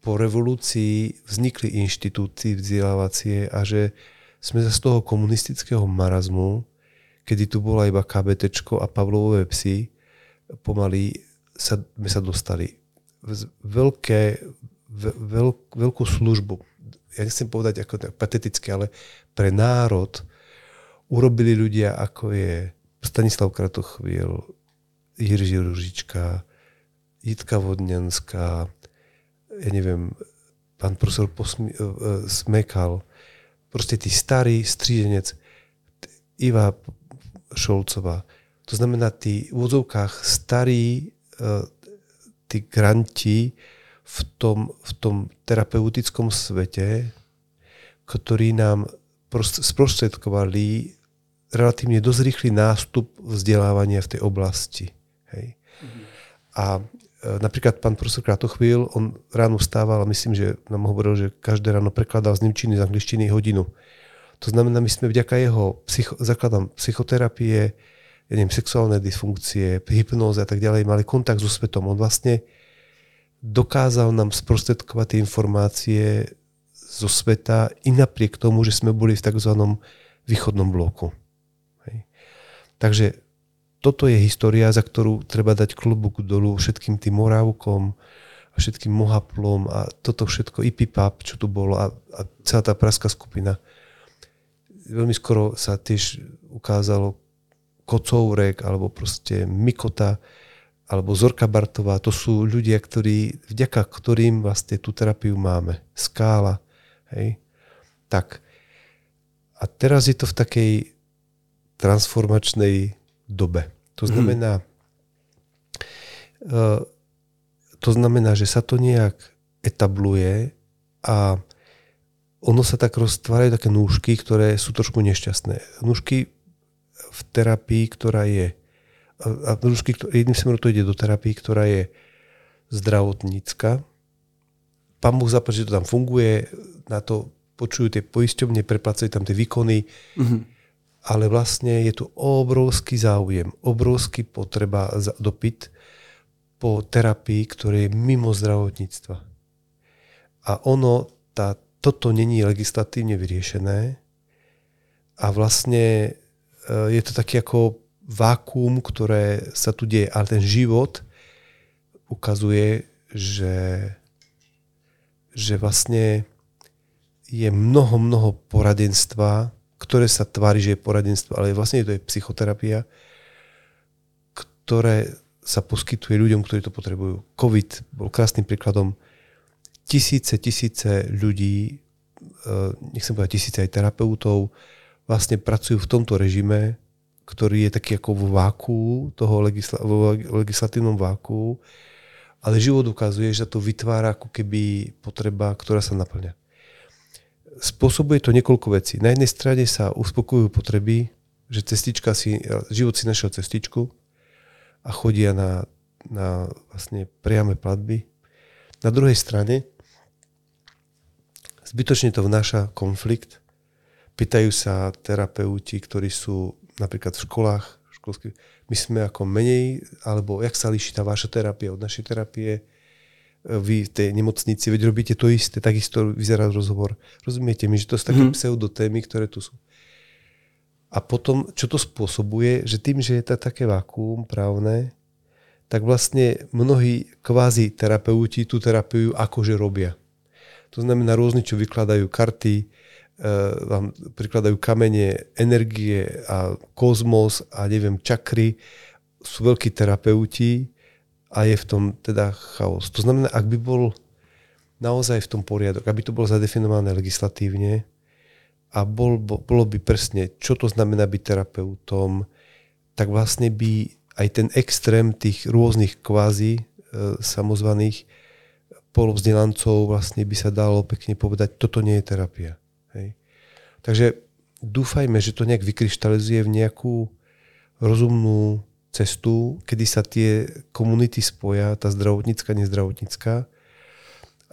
po revolúcii vznikli inštitúty vzdelávacie a že sme z toho komunistického marazmu kedy tu bola iba KBT a Pavlovové psy, pomaly sa, sme sa dostali. Veľké, veľ, veľkú službu, ja nechcem povedať ako pateticky, ale pre národ urobili ľudia, ako je Stanislav Kratochvíl, Jiří Ružička, Jitka Vodňanská, ja neviem, pán profesor Posmi, uh, Smekal, proste tí starí stříženec, Iva Šolcová. To znamená, tí v úzovkách starí uh, tí granti v tom, v tom terapeutickom svete, ktorí nám sprostredkovali relatívne dosť rýchly nástup vzdelávania v tej oblasti. Hej. Mm-hmm. A e, napríklad pán profesor Kratochvíl, on ráno vstával a myslím, že nám hovoril, že každé ráno prekladal z Nemčiny, z angličtiny hodinu. To znamená, my sme vďaka jeho psycho, základom psychoterapie, ja neviem, sexuálne dysfunkcie, hypnózy a tak ďalej, mali kontakt so svetom. On vlastne dokázal nám sprostredkovať tie informácie zo sveta i napriek tomu, že sme boli v tzv. východnom bloku. Hej. Takže toto je história, za ktorú treba dať klobúk dolu všetkým tým morávkom a všetkým mohaplom a toto všetko, IPIPAP, čo tu bolo a, a celá tá praská skupina. Veľmi skoro sa tiež ukázalo Kocourek alebo proste Mikota, alebo Zorka Bartová, to sú ľudia, ktorí, vďaka ktorým vlastne tú terapiu máme. Skála. Hej. Tak. A teraz je to v takej transformačnej dobe. To znamená, hmm. to znamená, že sa to nejak etabluje a ono sa tak roztvárajú také nůžky, ktoré sú trošku nešťastné. Nůžky v terapii, ktorá je a ľudský, jedným smerom to ide do terapii, ktorá je zdravotnícka. Pán Boh zapáči, že to tam funguje, na to počujú tie poisťovne, preplacajú tam tie výkony, mm-hmm. Ale vlastne je tu obrovský záujem, obrovský potreba, dopyt po terapii, ktoré je mimo zdravotníctva. A ono, tá, toto není legislatívne vyriešené a vlastne e, je to taký ako vákuum, ktoré sa tu deje. Ale ten život ukazuje, že, že vlastne je mnoho, mnoho poradenstva, ktoré sa tvári, že je poradenstvo, ale vlastne to je psychoterapia, ktoré sa poskytuje ľuďom, ktorí to potrebujú. COVID bol krásnym príkladom. Tisíce, tisíce ľudí, eh, nechcem povedať tisíce aj terapeutov, vlastne pracujú v tomto režime, ktorý je taký ako vo váku, toho legisla- vo legislatívnom váku, ale život ukazuje, že to vytvára ako keby potreba, ktorá sa naplňa. Spôsobuje to niekoľko vecí. Na jednej strane sa uspokojujú potreby, že cestička si, život si našiel cestičku a chodia na, na vlastne priame platby. Na druhej strane zbytočne to vnáša konflikt. Pýtajú sa terapeuti, ktorí sú napríklad v školách, školských, my sme ako menej, alebo jak sa líši tá vaša terapia od našej terapie, vy v tej nemocnici, veď robíte to isté, takisto vyzerá rozhovor. Rozumiete mi, že to sú také mm-hmm. pseudotémy, ktoré tu sú. A potom, čo to spôsobuje, že tým, že je to také vakúum právne, tak vlastne mnohí kvázi terapeuti tú terapiu akože robia. To znamená rôzne, čo vykladajú karty, E, vám prikladajú kamene, energie a kozmos a neviem, čakry, sú veľkí terapeuti a je v tom teda chaos. To znamená, ak by bol naozaj v tom poriadok, aby to bolo zadefinované legislatívne a bol, bolo by presne, čo to znamená byť terapeutom, tak vlastne by aj ten extrém tých rôznych kvázi e, samozvaných polovzdelancov vlastne by sa dalo pekne povedať, toto nie je terapia. Hej. Takže dúfajme, že to nejak vykryštalizuje v nejakú rozumnú cestu, kedy sa tie komunity spoja, tá zdravotnícka, nezdravotnícka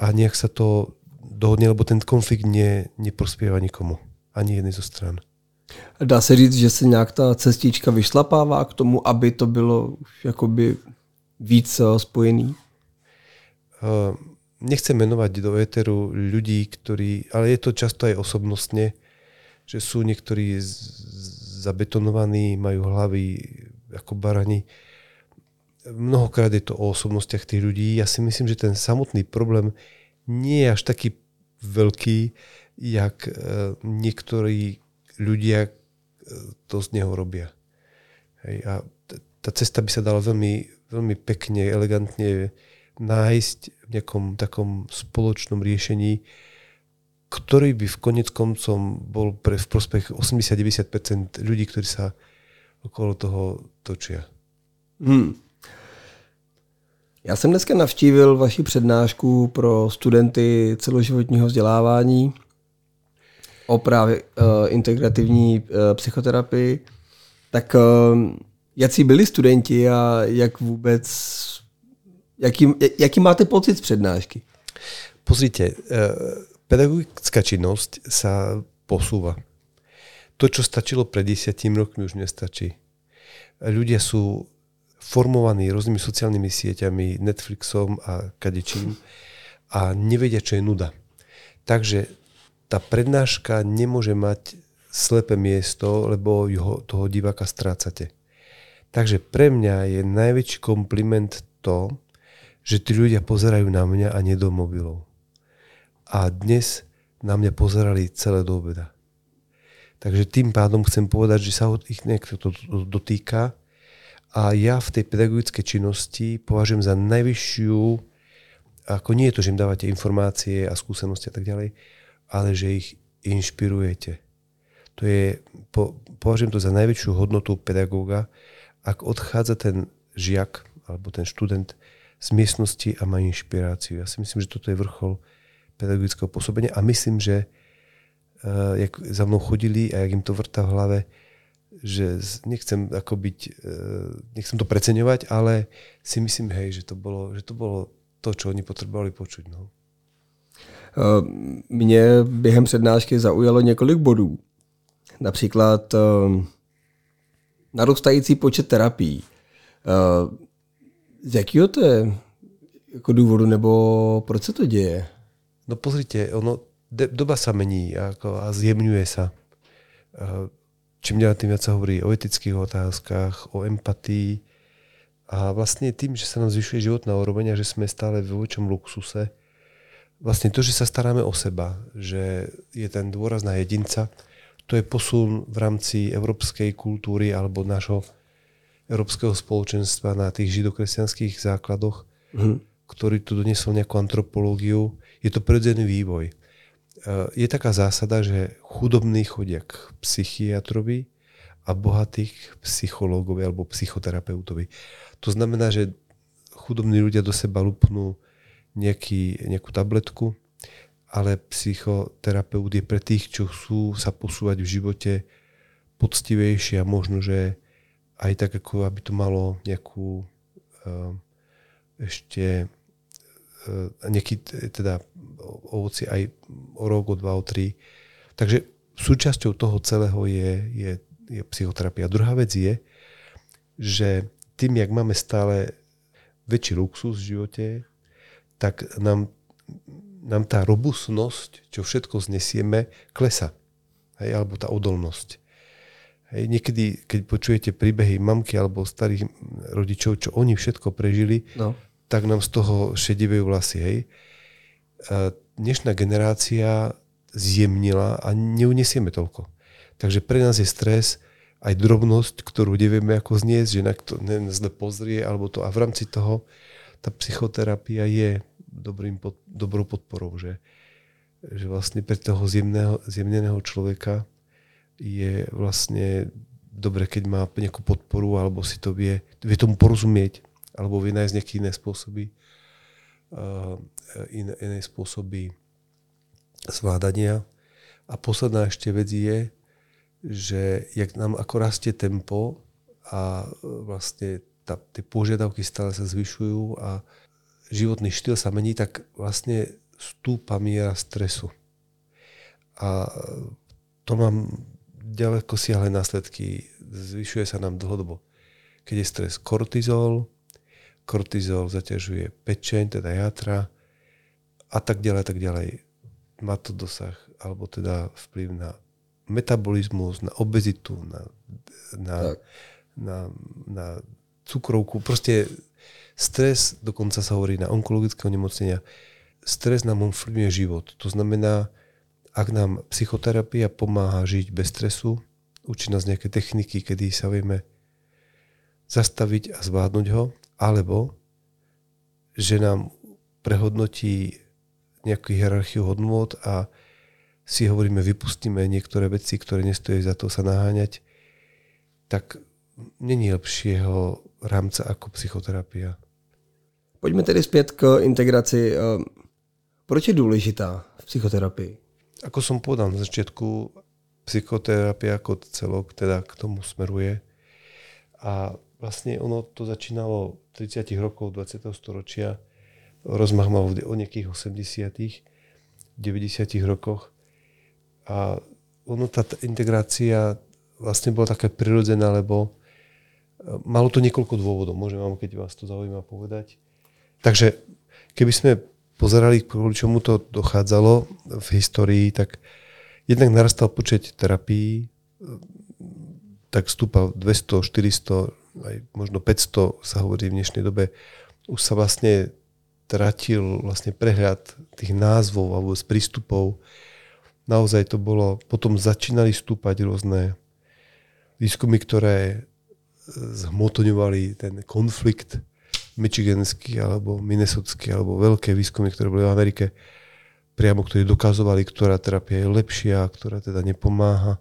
a nejak sa to dohodne, lebo ten konflikt ne, neprospieva nikomu, ani jednej zo stran. Dá se říct, že se nějak ta cestička vyšlapává k tomu, aby to bylo jakoby víc eh, spojený? Uh, nechcem menovať do éteru ľudí, ktorí, ale je to často aj osobnostne, že sú niektorí zabetonovaní, majú hlavy ako barani. Mnohokrát je to o osobnostiach tých ľudí. Ja si myslím, že ten samotný problém nie je až taký veľký, jak e, niektorí ľudia e, to z neho robia. Hej, a tá cesta by sa dala veľmi, veľmi pekne, elegantne nájsť v nejakom takom spoločnom riešení, ktorý by v konec koncom bol pre v prospech 80-90% ľudí, ktorí sa okolo toho točia. Hmm. Já jsem dneska navštívil vaši přednášku pro studenty celoživotního vzdělávání o právě uh, integrativní uh, psychoterapii. Tak uh, jaký byli studenti a jak vůbec Jaký, jaký máte pocit z přednášky? Pozrite, eh, pedagogická činnosť sa posúva. To, čo stačilo pred desiatím rokmi, už nestačí. Ľudia sú formovaní rôznymi sociálnymi sieťami, Netflixom a kadečím a nevedia, čo je nuda. Takže tá prednáška nemôže mať slepé miesto, lebo ho, toho diváka strácate. Takže pre mňa je najväčší kompliment to, že tí ľudia pozerajú na mňa a nie do mobilov. A dnes na mňa pozerali celé do obeda. Takže tým pádom chcem povedať, že sa ich niekto to dotýka a ja v tej pedagogickej činnosti považujem za najvyššiu, ako nie je to, že im dávate informácie a skúsenosti a tak ďalej, ale že ich inšpirujete. To je, po, považujem to za najväčšiu hodnotu pedagóga, ak odchádza ten žiak alebo ten študent z miestnosti a má inšpiráciu. Ja si myslím, že toto je vrchol pedagogického pôsobenia a myslím, že uh, jak za mnou chodili a jak im to vrta v hlave, že nechcem ako byť, uh, nechcem to preceňovať, ale si myslím, hej, že to bolo, že to, bolo to, čo oni potrebovali počuť. No. Uh, mě během přednášky zaujalo několik bodů. Například uh, narůstající počet terapií. Uh, z jakého to je jako důvodu, nebo proč se to děje? No pozrite, ono, doba sa mení ako, a zjemňuje sa. Čím ďalej tým viac sa hovorí o etických otázkach, o empatii a vlastne tým, že sa nám zvyšuje životná úroveň a že sme stále v väčšom luxuse, vlastne to, že sa staráme o seba, že je ten dôraz na jedinca, to je posun v rámci európskej kultúry alebo nášho európskeho spoločenstva na tých židokresťanských základoch, mm. ktorý tu doniesol nejakú antropológiu. Je to prirodzený vývoj. E, je taká zásada, že chudobní chodia k psychiatrovi a bohatých psychológovi alebo psychoterapeutovi. To znamená, že chudobní ľudia do seba lupnú nejaký, nejakú tabletku, ale psychoterapeut je pre tých, čo chcú sa posúvať v živote poctivejšie a možno, že aj tak, ako aby to malo nejakú uh, ešte nejaký teda ovoci aj o rok, o dva, o tri. Takže súčasťou toho celého je, je, je psychoterapia. Druhá vec je, že tým, jak máme stále väčší luxus v živote, tak nám nám tá robustnosť, čo všetko znesieme, klesa. Hej, alebo tá odolnosť. Hej, niekedy, keď počujete príbehy mamky alebo starých rodičov, čo oni všetko prežili, no. Tak nám z toho šedivejú vlasy. Hej. Dnešná generácia zjemnila a neunesieme toľko. Takže pre nás je stres aj drobnosť, ktorú nevieme ako zniesť, že na to zle pozrie, alebo to. A v rámci toho tá psychoterapia je dobrým pod, dobrou podporou, že, že vlastne pre toho zjemného, zjemneného človeka je vlastne dobre, keď má nejakú podporu alebo si to vie, vie tomu porozumieť alebo vie nájsť nejaké iné spôsoby uh, iné, iné spôsoby zvládania. A posledná ešte vec je, že jak nám ako rastie tempo a vlastne tá, tie požiadavky stále sa zvyšujú a životný štýl sa mení, tak vlastne stúpa miera stresu. A to mám ďaleko siahle následky. Zvyšuje sa nám dlhodobo. Keď je stres kortizol, kortizol zaťažuje pečeň, teda játra a tak ďalej, tak ďalej. Má to dosah, alebo teda vplyv na metabolizmus, na obezitu, na, na, na, na cukrovku. Proste Stres, dokonca sa hovorí na onkologické onemocnenia, stres nám ovplyvňuje život. To znamená, ak nám psychoterapia pomáha žiť bez stresu, učí nás nejaké techniky, kedy sa vieme zastaviť a zvládnuť ho, alebo že nám prehodnotí nejakú hierarchiu hodnôt a si hovoríme, vypustíme niektoré veci, ktoré nestojí za to sa naháňať, tak není lepšieho rámca ako psychoterapia. Pojďme tedy zpět k integraci. Eh, proč je důležitá v psychoterapii? Ako som povedal na začiatku, psychoterapia ako celok teda k tomu smeruje. A vlastne ono to začínalo 30 rokov 20. storočia. Rozmach mal o nejakých 80 90 rokoch. A ono tá integrácia vlastne bola taká prirodzená, lebo malo to niekoľko dôvodov, môžem vám, keď vás to zaujíma, povedať. Takže keby sme pozerali, kvôli čomu to dochádzalo v histórii, tak jednak narastal počet terapií, tak stúpal 200, 400, aj možno 500 sa hovorí v dnešnej dobe. Už sa vlastne tratil vlastne prehľad tých názvov alebo z prístupov. Naozaj to bolo, potom začínali stúpať rôzne výskumy, ktoré zhmotňovali ten konflikt michiganský alebo minnesotský alebo veľké výskumy, ktoré boli v Amerike, priamo, ktorí dokazovali, ktorá terapia je lepšia, ktorá teda nepomáha.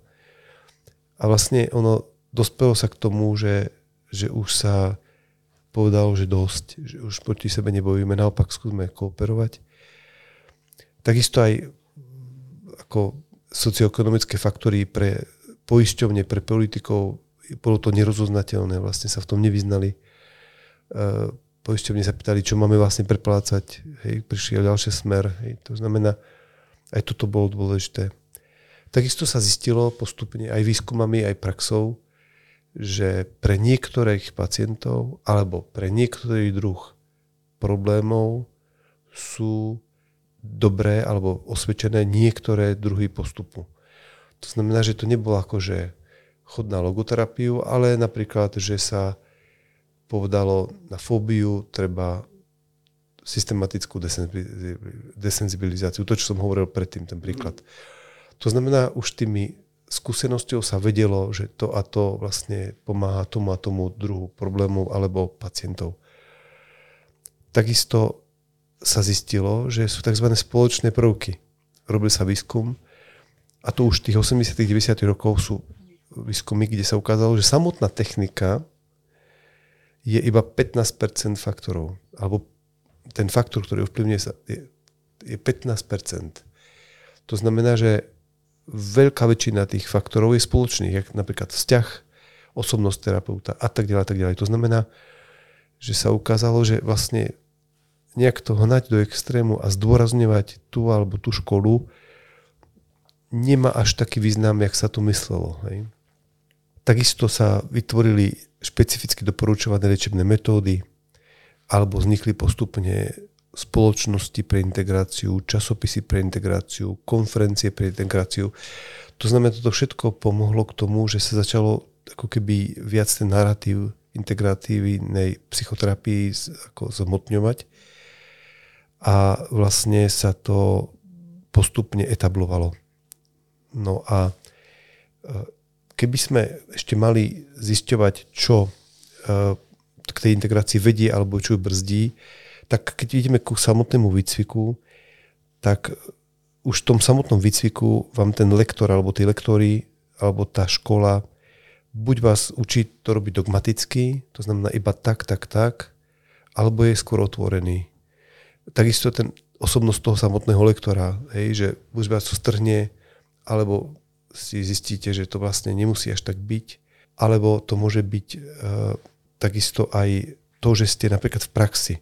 A vlastne ono dospelo sa k tomu, že, že už sa povedal, že dosť, že už proti sebe nebojíme, naopak skúsme kooperovať. Takisto aj ako socioekonomické faktory pre poisťovne, pre politikov, bolo to nerozoznateľné, vlastne sa v tom nevyznali. E, poisťovne sa pýtali, čo máme vlastne preplácať, hej, prišiel ďalší smer, hej, to znamená, aj toto bolo dôležité. Takisto sa zistilo postupne aj výskumami, aj praxou, že pre niektorých pacientov alebo pre niektorý druh problémov sú dobré alebo osvedčené niektoré druhy postupu. To znamená, že to nebolo ako, že chod na logoterapiu, ale napríklad, že sa povedalo na fóbiu treba systematickú desenzibilizáciu. To, čo som hovoril predtým, ten príklad. To znamená, už tými skúsenosťou sa vedelo, že to a to vlastne pomáha tomu a tomu druhu problémov alebo pacientov. Takisto sa zistilo, že sú tzv. spoločné prvky. Robil sa výskum a to už v tých 80 90 rokov sú výskumy, kde sa ukázalo, že samotná technika je iba 15% faktorov. Alebo ten faktor, ktorý ovplyvňuje sa, je, je 15%. To znamená, že veľká väčšina tých faktorov je spoločných, jak napríklad vzťah, osobnosť terapeuta a tak ďalej, tak ďalej. To znamená, že sa ukázalo, že vlastne nejak to hnať do extrému a zdôrazňovať tú alebo tú školu nemá až taký význam, jak sa to myslelo. Hej. Takisto sa vytvorili špecificky doporučované liečebné metódy alebo vznikli postupne spoločnosti pre integráciu, časopisy pre integráciu, konferencie pre integráciu. To znamená, toto všetko pomohlo k tomu, že sa začalo ako keby viac ten narratív integratívnej psychoterapii ako zhmotňovať a vlastne sa to postupne etablovalo. No a e, keby sme ešte mali zisťovať, čo e, k tej integrácii vedie alebo čo ju brzdí, tak keď ideme ku samotnému výcviku, tak už v tom samotnom výcviku vám ten lektor alebo tí lektory alebo tá škola buď vás učí to robiť dogmaticky, to znamená iba tak, tak, tak, alebo je skôr otvorený. Takisto ten osobnosť toho samotného lektora, hej, že buď vás to strhne, alebo si zistíte, že to vlastne nemusí až tak byť, alebo to môže byť e, takisto aj to, že ste napríklad v praxi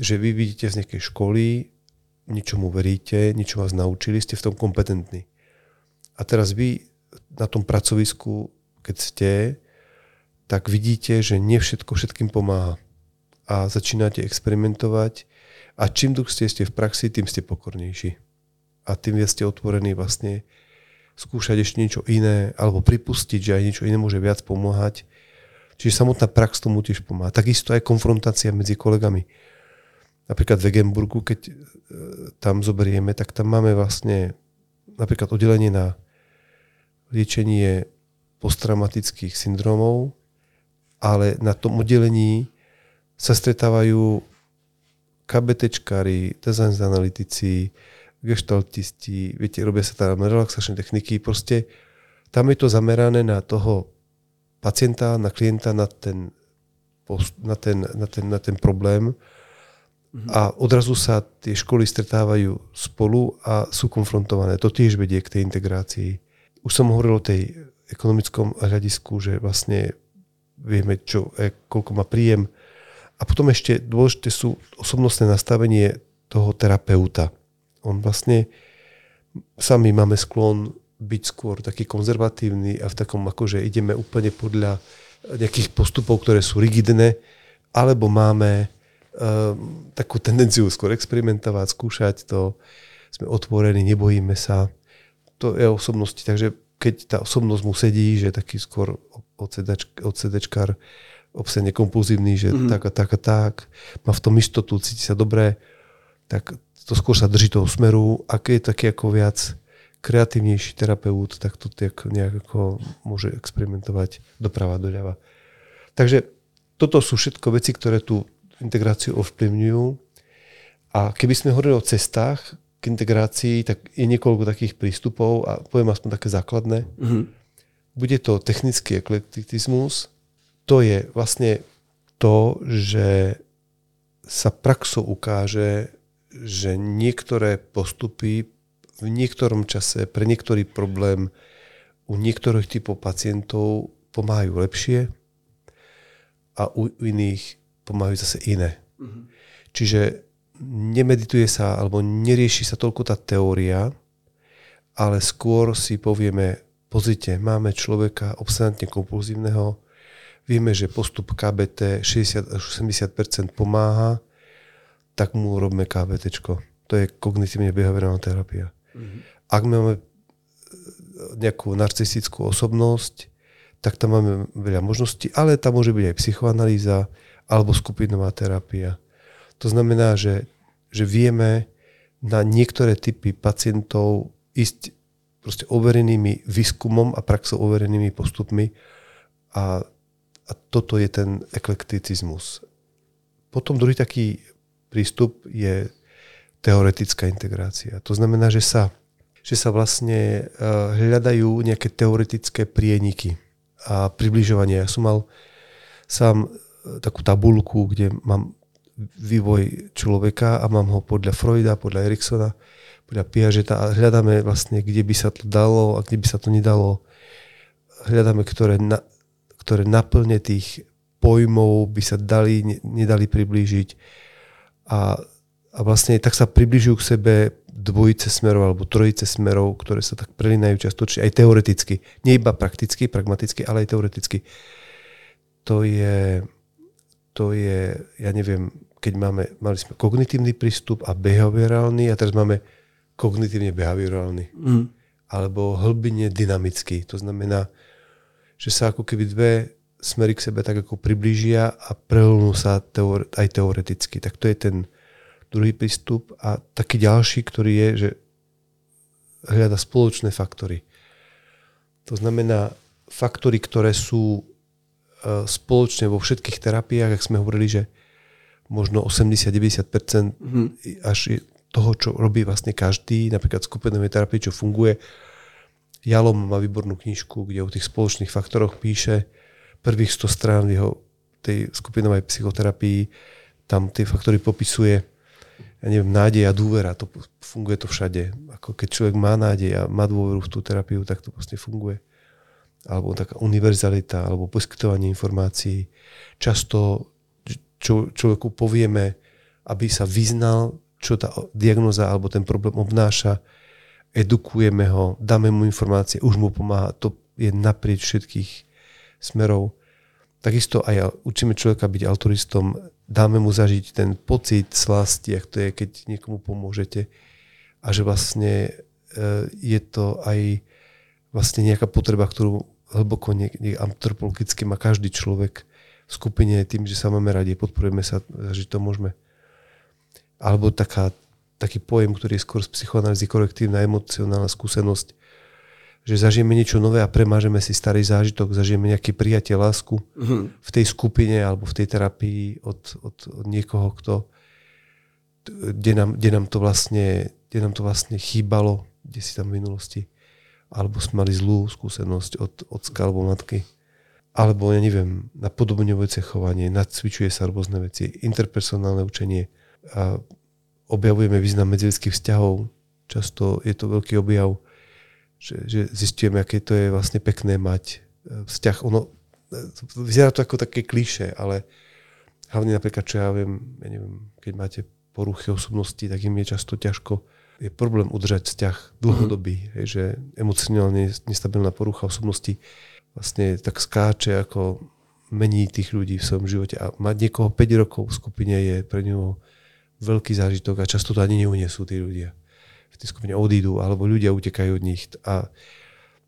že vy vidíte z nejakej školy, ničomu veríte, niečo vás naučili, ste v tom kompetentní. A teraz vy na tom pracovisku, keď ste, tak vidíte, že nie všetko všetkým pomáha. A začínate experimentovať a čím dlhšie ste, v praxi, tým ste pokornejší. A tým viac ste otvorení vlastne skúšať ešte niečo iné, alebo pripustiť, že aj niečo iné môže viac pomáhať. Čiže samotná prax tomu tiež pomáha. Takisto aj konfrontácia medzi kolegami napríklad v Egenburgu, keď e, tam zoberieme, tak tam máme vlastne napríklad oddelenie na liečenie posttraumatických syndromov, ale na tom oddelení sa stretávajú KBTčkári, design analytici, gestaltisti, viete, robia sa tam relaxačné techniky, proste tam je to zamerané na toho pacienta, na klienta, na ten, na ten, na ten, na ten problém a odrazu sa tie školy stretávajú spolu a sú konfrontované. To tiež vedie k tej integrácii. Už som hovoril o tej ekonomickom hľadisku, že vlastne vieme, čo, e, koľko má príjem. A potom ešte dôležité sú osobnostné nastavenie toho terapeuta. On vlastne, sami máme sklon byť skôr taký konzervatívny a v takom akože ideme úplne podľa nejakých postupov, ktoré sú rigidné, alebo máme takú tendenciu skôr experimentovať, skúšať to, sme otvorení, nebojíme sa. To je osobnosti, takže keď tá osobnosť mu sedí, že taký skôr odsedečkár, obsene kompulzívny, že mm-hmm. tak a tak a tak, má v tom istotu, cíti sa dobre, tak to skôr sa drží toho smeru. A keď je taký ako viac kreatívnejší terapeut, tak to tak nejak ako môže experimentovať doprava, doľava. Takže toto sú všetko veci, ktoré tú integráciu ovplyvňujú. A keby sme hovorili o cestách k integrácii, tak je niekoľko takých prístupov a poviem aspoň také základné. Mm-hmm. Bude to technický eklektizmus. To je vlastne to, že sa praxou ukáže, že niektoré postupy v niektorom čase pre niektorý problém u niektorých typov pacientov pomáhajú lepšie a u iných pomáhajú zase iné. Mm-hmm. Čiže nemedituje sa alebo nerieši sa toľko tá teória, ale skôr si povieme, pozrite, máme človeka obsedantne kompulzívneho, vieme, že postup KBT 60 80% pomáha, tak mu robíme KBT. To je kognitívne behaviorálna terapia. Mm-hmm. Ak máme nejakú narcistickú osobnosť, tak tam máme veľa možností, ale tam môže byť aj psychoanalýza alebo skupinová terapia. To znamená, že, že vieme na niektoré typy pacientov ísť proste overenými výskumom a praxou overenými postupmi a, a toto je ten eklekticizmus. Potom druhý taký prístup je teoretická integrácia. To znamená, že sa, že sa vlastne e, hľadajú nejaké teoretické prieniky a približovanie. Ja som mal sám takú tabulku, kde mám vývoj človeka a mám ho podľa Freuda, podľa Eriksona, podľa Piageta a hľadáme vlastne, kde by sa to dalo a kde by sa to nedalo. Hľadáme, ktoré, na, ktoré naplne tých pojmov by sa dali, nedali priblížiť. A a vlastne tak sa približujú k sebe dvojice smerov alebo trojice smerov, ktoré sa tak prelinajú častočne, aj teoreticky. Nie iba prakticky, pragmaticky, ale aj teoreticky. To je, to je, ja neviem, keď máme, mali sme kognitívny prístup a behaviorálny a teraz máme kognitívne behaviorálny. Mm. Alebo hlbine dynamický. To znamená, že sa ako keby dve smery k sebe tak ako priblížia a prehlnú sa teore, aj teoreticky. Tak to je ten, druhý prístup a taký ďalší, ktorý je, že hľada spoločné faktory. To znamená faktory, ktoré sú spoločne vo všetkých terapiách, ak sme hovorili, že možno 80-90% mm. až toho, čo robí vlastne každý, napríklad skupinovej terapii, čo funguje. Jalom má výbornú knižku, kde o tých spoločných faktoroch píše prvých 100 strán v jeho tej skupinovej psychoterapii, tam tie faktory popisuje ja neviem, nádej a dôvera, to funguje to všade. Ako keď človek má nádej a má dôveru v tú terapiu, tak to vlastne funguje. Alebo taká univerzalita, alebo poskytovanie informácií. Často čo, človeku povieme, aby sa vyznal, čo tá diagnoza alebo ten problém obnáša, edukujeme ho, dáme mu informácie, už mu pomáha. To je naprieč všetkých smerov. Takisto aj učíme človeka byť autoristom dáme mu zažiť ten pocit slasti, ak to je, keď niekomu pomôžete. A že vlastne e, je to aj vlastne nejaká potreba, ktorú hlboko nie, nie, antropologicky má každý človek v skupine tým, že sa máme radi, podporujeme sa, že to môžeme. Alebo taká, taký pojem, ktorý je skôr z psychoanalýzy korektívna emocionálna skúsenosť, že zažijeme niečo nové a premážeme si starý zážitok, zažijeme nejaké prijatie, lásku mm-hmm. v tej skupine alebo v tej terapii od, od, od niekoho, kto, kde nám, kde, nám to vlastne, kde nám to vlastne chýbalo, kde si tam v minulosti. Alebo sme mali zlú skúsenosť od ocka alebo matky. Alebo, ja neviem, napodobňujúce chovanie, nacvičuje sa rôzne veci, interpersonálne učenie a objavujeme význam medzilidských vzťahov. Často je to veľký objav že, že zistujeme, aké to je vlastne pekné mať e, vzťah. Ono, e, vyzerá to ako také klíše, ale hlavne napríklad, čo ja viem, ja neviem, keď máte poruchy osobnosti, tak im je často ťažko je problém udržať vzťah dlhodobý, mm-hmm. hej, že emocionálne nestabilná porucha osobnosti vlastne tak skáče ako mení tých ľudí v svojom živote a mať niekoho 5 rokov v skupine je pre ňoho veľký zážitok a často to ani neunesú tí ľudia. V tej skupine odídu alebo ľudia utekajú od nich a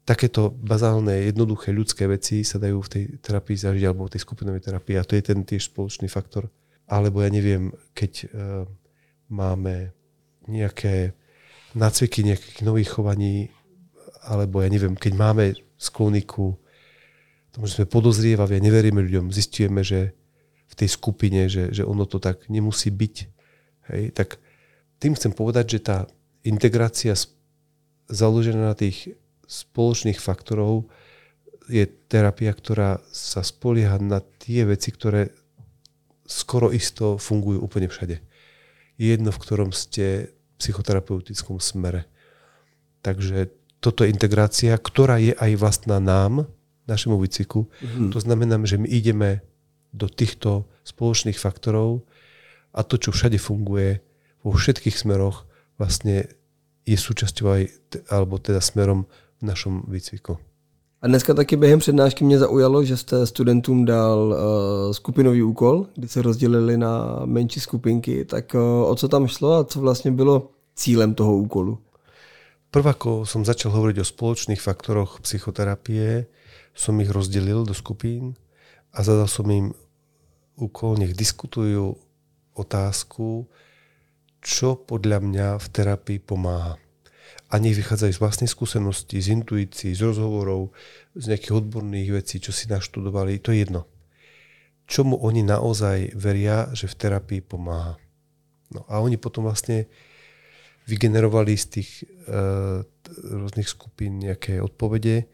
takéto bazálne, jednoduché ľudské veci sa dajú v tej terapii zažiť alebo v tej skupinovej terapii a to je ten tiež spoločný faktor. Alebo ja neviem, keď uh, máme nejaké nácviky nejakých nových chovaní, alebo ja neviem, keď máme sklony ku tomu, že sme podozrievaví a neveríme ľuďom, zistujeme, že v tej skupine, že, že ono to tak nemusí byť. Hej, tak tým chcem povedať, že tá integrácia založená na tých spoločných faktorov je terapia, ktorá sa spolieha na tie veci, ktoré skoro isto fungujú úplne všade. Jedno, v ktorom ste psychoterapeutickom smere. Takže toto je integrácia, ktorá je aj vlastná nám, našemu výcviku. Mm-hmm. To znamená, že my ideme do týchto spoločných faktorov a to, čo všade funguje vo všetkých smeroch, vlastne je súčasťou aj, alebo teda smerom v našom výcviku. A dneska taky během přednášky mě zaujalo, že jste studentům dal uh, skupinový úkol, kdy se rozdělili na menší skupinky. Tak uh, o co tam šlo a co vlastně bylo cílem toho úkolu? Prv ako som začal hovoriť o spoločných faktoroch psychoterapie, som ich rozdelil do skupín a zadal som im úkol, nech diskutujú otázku, čo podľa mňa v terapii pomáha. A nech vychádzajú z vlastnej skúsenosti, z intuícií, z rozhovorov, z nejakých odborných vecí, čo si naštudovali, to je jedno. Čomu oni naozaj veria, že v terapii pomáha. No a oni potom vlastne vygenerovali z tých uh, rôznych skupín nejaké odpovede,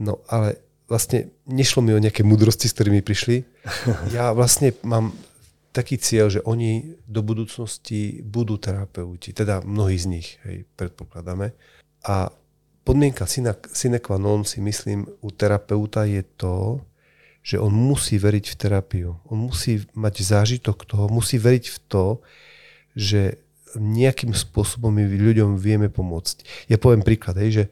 No ale vlastne nešlo mi o nejaké mudrosti, s ktorými prišli. Ja vlastne mám taký cieľ, že oni do budúcnosti budú terapeuti, teda mnohí z nich, hej, predpokladáme. A podmienka sine, sine qua non si myslím u terapeuta je to, že on musí veriť v terapiu. On musí mať zážitok toho, musí veriť v to, že nejakým spôsobom my ľuďom vieme pomôcť. Ja poviem príklad, hej, že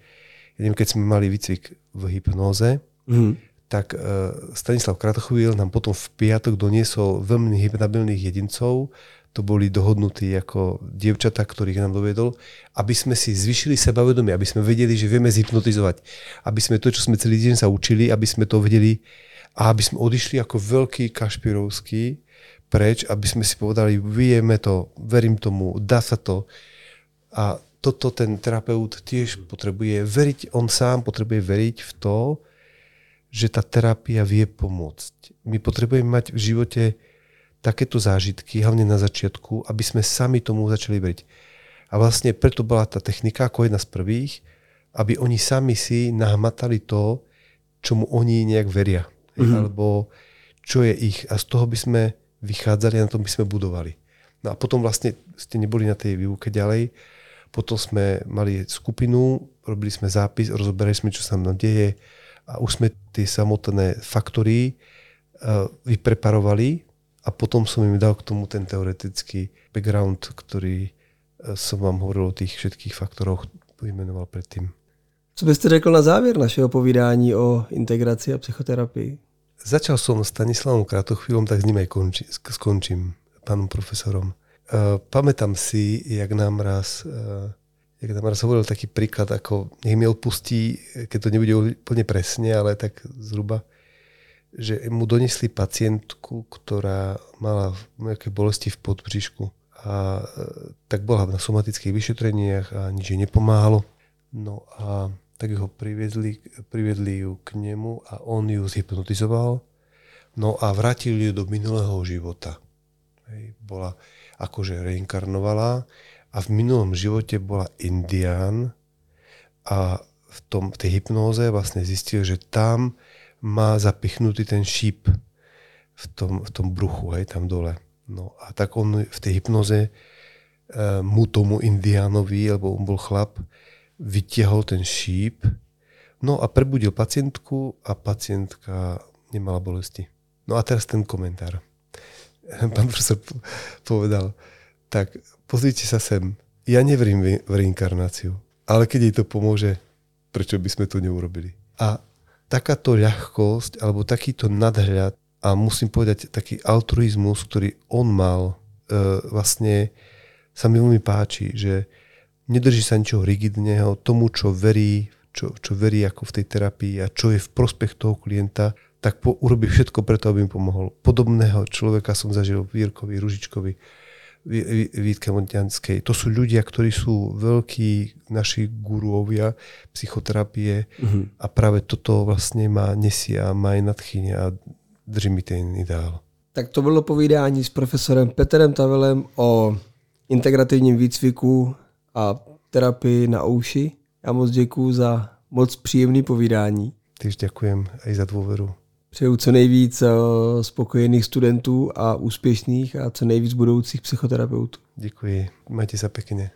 ja neviem, keď sme mali výcvik v hypnóze, mm. tak uh, Stanislav Kratochvíl nám potom v piatok doniesol veľmi hypnabilných jedincov, to boli dohodnutí ako dievčatá, ktorých nám dovedol, aby sme si zvyšili sebavedomie, aby sme vedeli, že vieme zhypnotizovať, aby sme to, čo sme celý deň sa učili, aby sme to vedeli a aby sme odišli ako veľký kašpirovský preč, aby sme si povedali, vieme to, verím tomu, dá sa to. A toto ten terapeut tiež potrebuje veriť, on sám potrebuje veriť v to, že tá terapia vie pomôcť. My potrebujeme mať v živote takéto zážitky, hlavne na začiatku, aby sme sami tomu začali veriť. A vlastne preto bola tá technika ako jedna z prvých, aby oni sami si nahmatali to, čomu oni nejak veria. Mm-hmm. Alebo čo je ich. A z toho by sme vychádzali a na tom by sme budovali. No a potom vlastne ste neboli na tej výuke ďalej, potom sme mali skupinu, robili sme zápis, rozoberali sme, čo sa nám deje a už sme tie samotné faktory uh, vypreparovali a potom som im dal k tomu ten teoretický background, ktorý uh, som vám hovoril o tých všetkých faktoroch vymenoval predtým. Co byste řekl na závěr našeho povídání o integraci a psychoterapii? Začal som s Stanislavom Kratochvílom, tak s ním aj konči, skončím, pánom profesorom. Uh, pamätám si, jak nám raz, uh, jak nám raz hovoril taký príklad, ako nech mi odpustí, keď to nebude úplne presne, ale tak zhruba, že mu donesli pacientku, ktorá mala nejaké bolesti v podbříšku a uh, tak bola na somatických vyšetreniach a nič jej nepomáhalo. No a tak ho priviedli, priviedli ju k nemu a on ju zhypnotizoval no a vrátil ju do minulého života. Hej, bola, akože reinkarnovala a v minulom živote bola indián a v, tom, v tej hypnóze vlastne zistil, že tam má zapichnutý ten šíp v tom, v tom bruchu, hej, tam dole. No a tak on v tej hypnoze e, mu tomu indiánovi, lebo on bol chlap, vytiahol ten šíp, no a prebudil pacientku a pacientka nemala bolesti. No a teraz ten komentár. pán profesor povedal, tak pozrite sa sem, ja neverím v reinkarnáciu, ale keď jej to pomôže, prečo by sme to neurobili? A takáto ľahkosť alebo takýto nadhľad a musím povedať taký altruizmus, ktorý on mal, e, vlastne sa mi veľmi páči, že nedrží sa ničoho rigidného, tomu, čo verí, čo, čo verí ako v tej terapii a čo je v prospech toho klienta, tak po, urobí všetko preto, aby mi pomohol. Podobného človeka som zažil v Jirkovi, Ružičkovi, Vítke Montianskej. To sú ľudia, ktorí sú veľkí naši guruovia psychoterapie uh-huh. a práve toto vlastne ma nesia, má aj nadchyne a drží mi ten ideál. Tak to bylo povídání s profesorem Petrem Tavelem o integrativním výcviku a terapii na uši. Já moc děkuji za moc příjemný povídání. Tyž děkujem i za dôveru. Přeju co nejvíc eh, spokojených studentů a úspěšných a co nejvíc budoucích psychoterapeutů. Děkuji. Majte se pěkně.